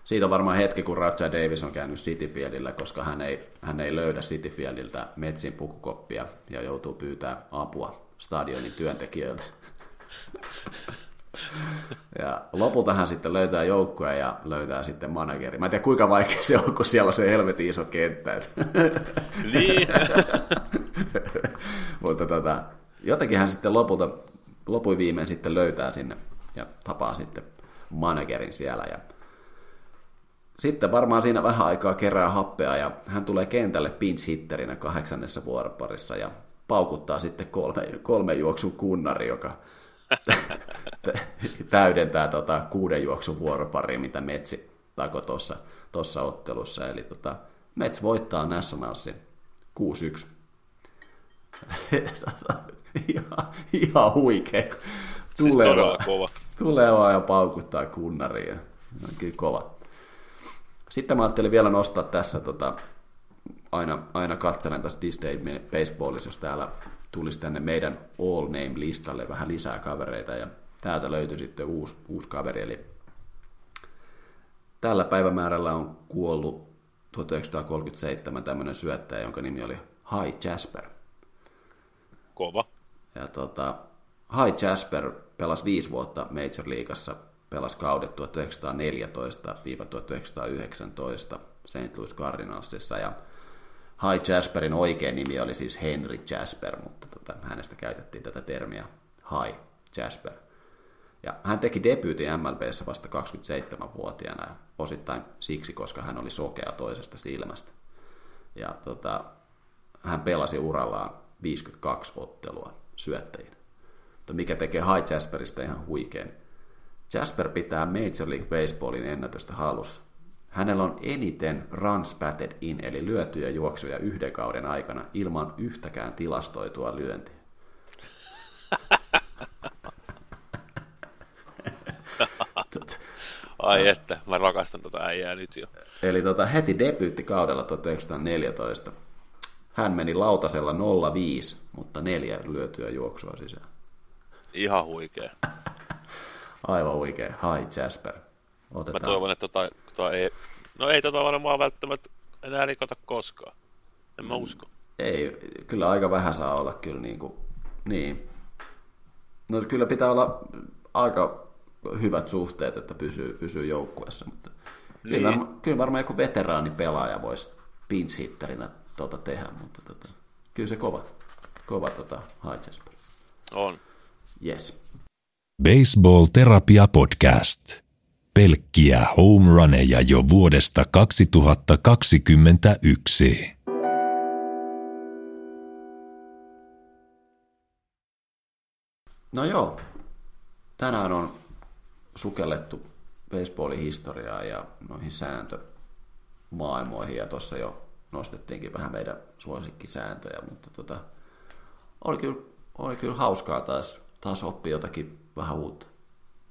S1: siitä on varmaan hetki, kun Raja Davis on käynyt City Fieldillä, koska hän ei, hän ei löydä City Fieldiltä Metsin pukukoppia ja joutuu pyytää apua stadionin työntekijöiltä. Ja lopulta hän sitten löytää joukkueen ja löytää sitten manageri. Mä en tiedä kuinka vaikea se on, kun siellä on se helvetin iso kenttä.
S2: Niin.
S1: Mutta tota, jotenkin hän sitten lopulta, lopui viimein sitten löytää sinne ja tapaa sitten managerin siellä. Ja sitten varmaan siinä vähän aikaa kerää happea ja hän tulee kentälle pinch hitterinä kahdeksannessa vuoroparissa ja paukuttaa sitten kolme, kolme juoksun kunnari, joka täydentää tota kuuden juoksun vuoropari, mitä Metsi tako tuossa tossa ottelussa. Eli tota, Mets voittaa Nationalsin 6-1. ihan, ihan huikea.
S2: Siis todella kova.
S1: tulee vaan ja paukuttaa kunnariin. On kyllä kova. Sitten mä ajattelin vielä nostaa tässä, tota, aina, aina katselen tässä Disney Baseballissa, jos täällä tulisi tänne meidän All Name-listalle vähän lisää kavereita, ja täältä löytyi sitten uusi, uusi kaveri, eli tällä päivämäärällä on kuollut 1937 tämmöinen syöttäjä, jonka nimi oli High Jasper.
S2: Kova.
S1: Ja tota, High Jasper pelasi viisi vuotta Major Leagueassa, pelasi kaudet 1914-1919 St. Louis Cardinalsissa ja High Jasperin oikea nimi oli siis Henry Jasper, mutta tota, hänestä käytettiin tätä termiä High Jasper. Ja hän teki debyytin MLBssä vasta 27-vuotiaana ja osittain siksi, koska hän oli sokea toisesta silmästä. Ja tota, hän pelasi urallaan 52 ottelua syöttäjinä. Mikä tekee High Jasperista ihan huikean. Jasper pitää Major League Baseballin ennätystä halussa. Hänellä on eniten runs batted in, eli lyötyjä juoksuja yhden kauden aikana ilman yhtäkään tilastoitua lyöntiä.
S2: Ai että, mä rakastan tota äijää nyt jo.
S1: Eli tota, heti debyyttikaudella 1914 hän meni lautasella 0-5, mutta neljä lyötyä juoksua sisään.
S2: Ihan huikea.
S1: Aivan oikein. Hi Jasper.
S2: Mä
S1: Otetaan.
S2: toivon, että tota, tota ei... No ei tota varmaan välttämättä enää rikota koskaan. En mä usko.
S1: Ei, kyllä aika vähän saa olla kyllä niin kuin, niin. No kyllä pitää olla aika hyvät suhteet, että pysyy, pysyy joukkueessa, mutta niin. kyllä, varma, kyllä varmaan joku veteraanipelaaja voisi pinch hitterinä tota tehdä, mutta tota, kyllä se kova, kova tota, High Jasper.
S2: On.
S1: Yes.
S3: Baseball Terapia Podcast. Pelkkiä home runeja jo vuodesta 2021.
S1: No joo, tänään on sukellettu baseballin historiaa ja noihin sääntömaailmoihin ja tuossa jo nostettiinkin vähän meidän suosikkisääntöjä, mutta tota, oli, kyllä, oli kyllä hauskaa taas, taas oppia jotakin vähän uutta.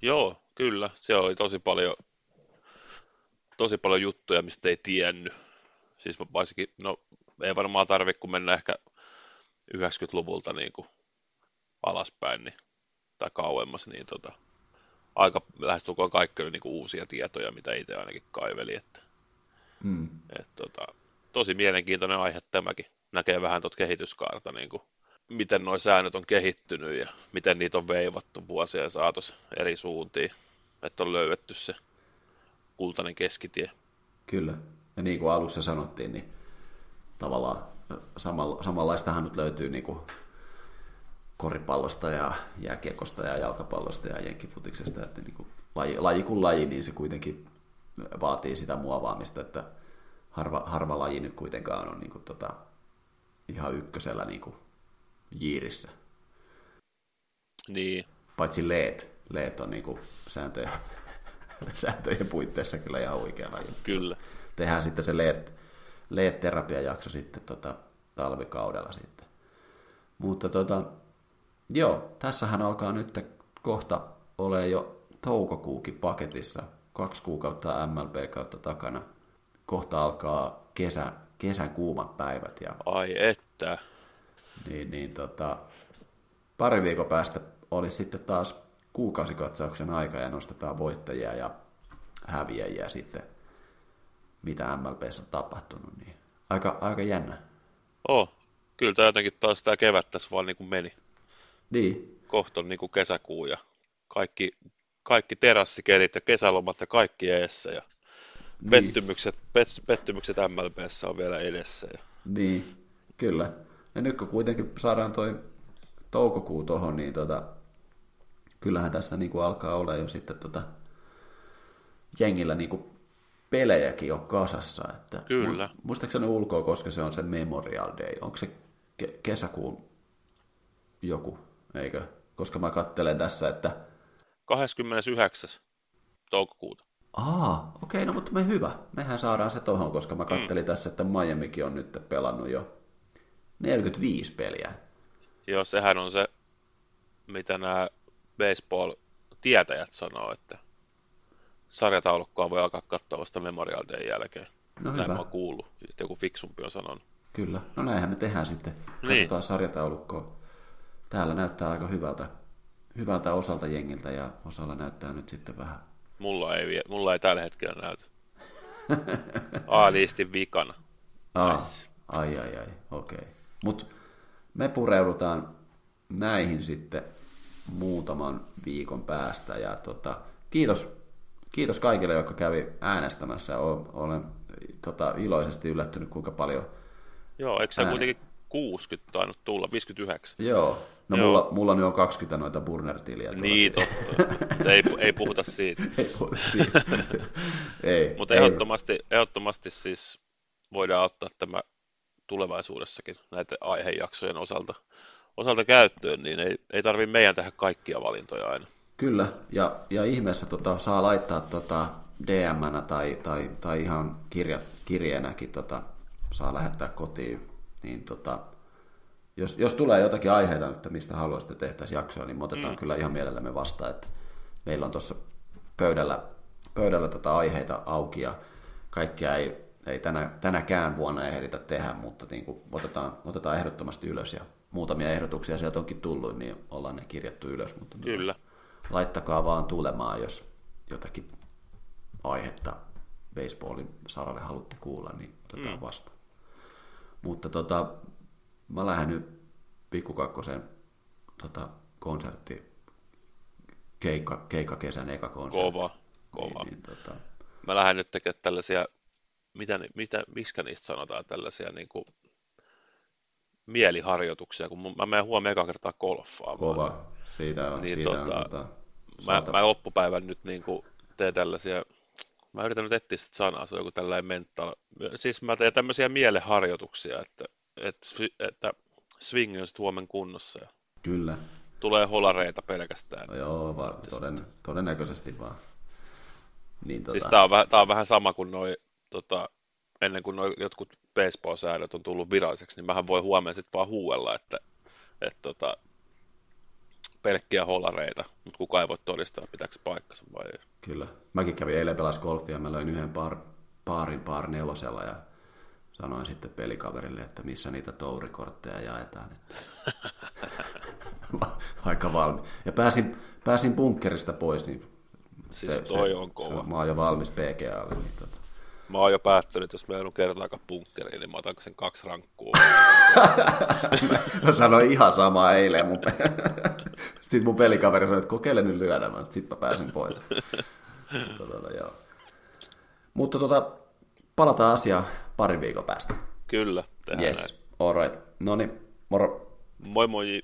S2: Joo, kyllä. Se oli tosi paljon, tosi paljon juttuja, mistä ei tiennyt. Siis varsinkin, no ei varmaan tarvitse, kun mennä ehkä 90-luvulta niin kuin alaspäin niin, tai kauemmas, niin tota, aika lähestulkoon kaikki oli niin kuin uusia tietoja, mitä itse ainakin kaiveli. Että,
S1: Hmm.
S2: et, tota, tosi mielenkiintoinen aihe tämäkin. Näkee vähän tuota kehityskaarta, niin kuin, miten nuo säännöt on kehittynyt ja miten niitä on veivattu vuosien saatossa eri suuntiin. Että on löydetty se kultainen keskitie.
S1: Kyllä. Ja niin kuin alussa sanottiin, niin tavallaan samanlaistahan nyt löytyy niin kuin koripallosta ja jääkiekosta ja jalkapallosta ja jenkkifutiksesta, että niin kuin laji, laji kuin laji, niin se kuitenkin vaatii sitä muovaamista, että harva, harva laji nyt kuitenkaan on niin kuin tota, ihan ykkösellä niin kuin jiirissä.
S2: Niin,
S1: Paitsi leet. Leet on niin kuin sääntöjä, sääntöjen puitteissa kyllä ihan oikea laji.
S2: kyllä.
S1: Tehdään sitten se leet, leet-terapiajakso sitten tota, talvikaudella sitten. Mutta tota, joo, tässähän alkaa nyt kohta ole jo toukokuukin paketissa. Kaksi kuukautta MLB kautta takana. Kohta alkaa kesä, kesän kuumat päivät ja
S2: Ai että.
S1: Niin, niin tota, pari viikon päästä olisi sitten taas kuukausikatsauksen aika ja nostetaan voittajia ja häviäjiä sitten, mitä MLBssä on tapahtunut. Niin aika, aika jännä.
S2: Oh, kyllä tämä jotenkin taas tämä kevät tässä vaan niin kuin meni.
S1: Niin,
S2: Kohta on niin kuin kesäkuu ja kaikki, kaikki terassikelit ja kesälomat ja kaikki eessä ja pettymykset, pet, pettymykset MLBssä on vielä edessä. Ja...
S1: niin, kyllä. Ja nyt kun kuitenkin saadaan toi toukokuu tohon, niin tota, kyllähän tässä niin kuin alkaa olla jo sitten tota, jengillä niin kuin pelejäkin on kasassa. Että
S2: Kyllä.
S1: mu- Muistaakseni ulkoa, koska se on se Memorial Day. Onko se ke- kesäkuun joku, eikö? Koska mä kattelen tässä, että
S2: 29. toukokuuta.
S1: aa, okei, no mutta me hyvä. Mehän saadaan se tohon, koska mä kattelin mm. tässä, että Miamikin on nyt pelannut jo 45 peliä.
S2: Joo, sehän on se, mitä nämä baseball-tietäjät sanoo, että sarjataulukkoa voi alkaa katsoa vasta Memorial Day jälkeen.
S1: No
S2: Näin
S1: hyvä.
S2: mä oon kuullut. Sitten joku fiksumpi on sanonut.
S1: Kyllä, no näinhän me tehdään sitten.
S2: Niin.
S1: Katsotaan sarjataulukkoa. Täällä näyttää aika hyvältä, hyvältä osalta jengiltä ja osalla näyttää nyt sitten vähän.
S2: Mulla ei, vie- mulla ei tällä hetkellä näytä. A-liistin vikana.
S1: Aa,
S2: Nice.
S1: ai ai ai, okei. Okay. Mutta me pureudutaan näihin sitten muutaman viikon päästä ja tota, kiitos, kiitos kaikille, jotka kävi äänestämässä. Olen tota, iloisesti yllättynyt, kuinka paljon
S2: Joo, eikö se kuitenkin 60 tainnut tulla, 59?
S1: Joo, no
S2: Joo.
S1: Mulla, mulla nyt on 20 noita burner-tiliä.
S2: Niin, totta. Mutta ei, ei puhuta siitä.
S1: Ei puhuta siitä. ei,
S2: Mutta ehdottomasti, ehdottomasti siis voidaan ottaa tämä tulevaisuudessakin näiden aihejaksojen osalta, osalta käyttöön, niin ei, ei tarvitse meidän tehdä kaikkia valintoja aina.
S1: Kyllä, ja, ja ihmeessä tota, saa laittaa tota, dm tai, tai, tai ihan kirja, kirjeenäkin tota, saa lähettää kotiin. Niin, tota, jos, jos tulee jotakin aiheita, että mistä haluaisitte tehtäisiin jaksoa, niin me otetaan mm. kyllä ihan mielellämme vastaan. Että meillä on tuossa pöydällä, pöydällä tota aiheita auki ja kaikkia ei, ei tänä, tänäkään vuonna ehditä tehdä, mutta niin kuin otetaan, otetaan ehdottomasti ylös ja muutamia ehdotuksia sieltä onkin tullut, niin ollaan ne kirjattu ylös. Mutta
S2: Kyllä.
S1: laittakaa vaan tulemaan, jos jotakin aihetta baseballin saralle haluatte kuulla, niin otetaan mm. vastaan. Mutta tota, mä lähden nyt pikkukakkosen tota, konsertti, keikka, keikka kesän eka konsertti.
S2: Kova, kova.
S1: Niin, niin, tota,
S2: Mä lähden nyt tekemään tällaisia, mitä, mitä, miskä niistä sanotaan, tällaisia niin kuin mieliharjoituksia, kun mä menen huomenna eka kertaa golfaamaan.
S1: kova. Siitä on,
S2: Niin,
S1: siitä
S2: tota,
S1: on tota,
S2: Mä, mä loppupäivän nyt niin kuin teen tällaisia, mä yritän nyt etsiä sitä sanaa, se on joku tällainen mental, siis mä teen tämmöisiä mieleharjoituksia, että, että, että swing on sitten huomen kunnossa ja
S1: Kyllä.
S2: tulee holareita pelkästään.
S1: No joo, vaan toden, todennäköisesti vaan. Niin, tota,
S2: Siis tää on, vähän, tää on vähän sama kuin noi, tota, ennen kuin noi jotkut baseball-säännöt on tullut viralliseksi, niin mähän voi huomenna sitten vaan huuella, että, että tota, pelkkiä holareita, mutta kukaan ei voi todistaa, pitääkö paikkansa vai ei.
S1: Kyllä. Mäkin kävin eilen pelas golfia, mä löin yhden par, paarin par nelosella ja sanoin sitten pelikaverille, että missä niitä tourikortteja jaetaan. Että... Aika valmi. Ja pääsin, pääsin bunkkerista pois, niin
S2: siis se, toi
S1: se,
S2: on kova.
S1: Se, mä oon jo valmis PGAlle. Niin tota.
S2: Mä oon jo päättynyt, että jos mä joudun kertaakaan bunkkeriin, niin mä otan sen kaksi rankkua.
S1: mä sanoin ihan sama eilen mun Sitten mun pelikaveri sanoi, että kokeile nyt lyödä, mä sitten mä pääsin pois. Mutta, tota, joo. Mutta tota, palataan asiaan pari viikon päästä.
S2: Kyllä, tehdään
S1: yes. näin. All right. No niin, moro.
S2: Moi moi.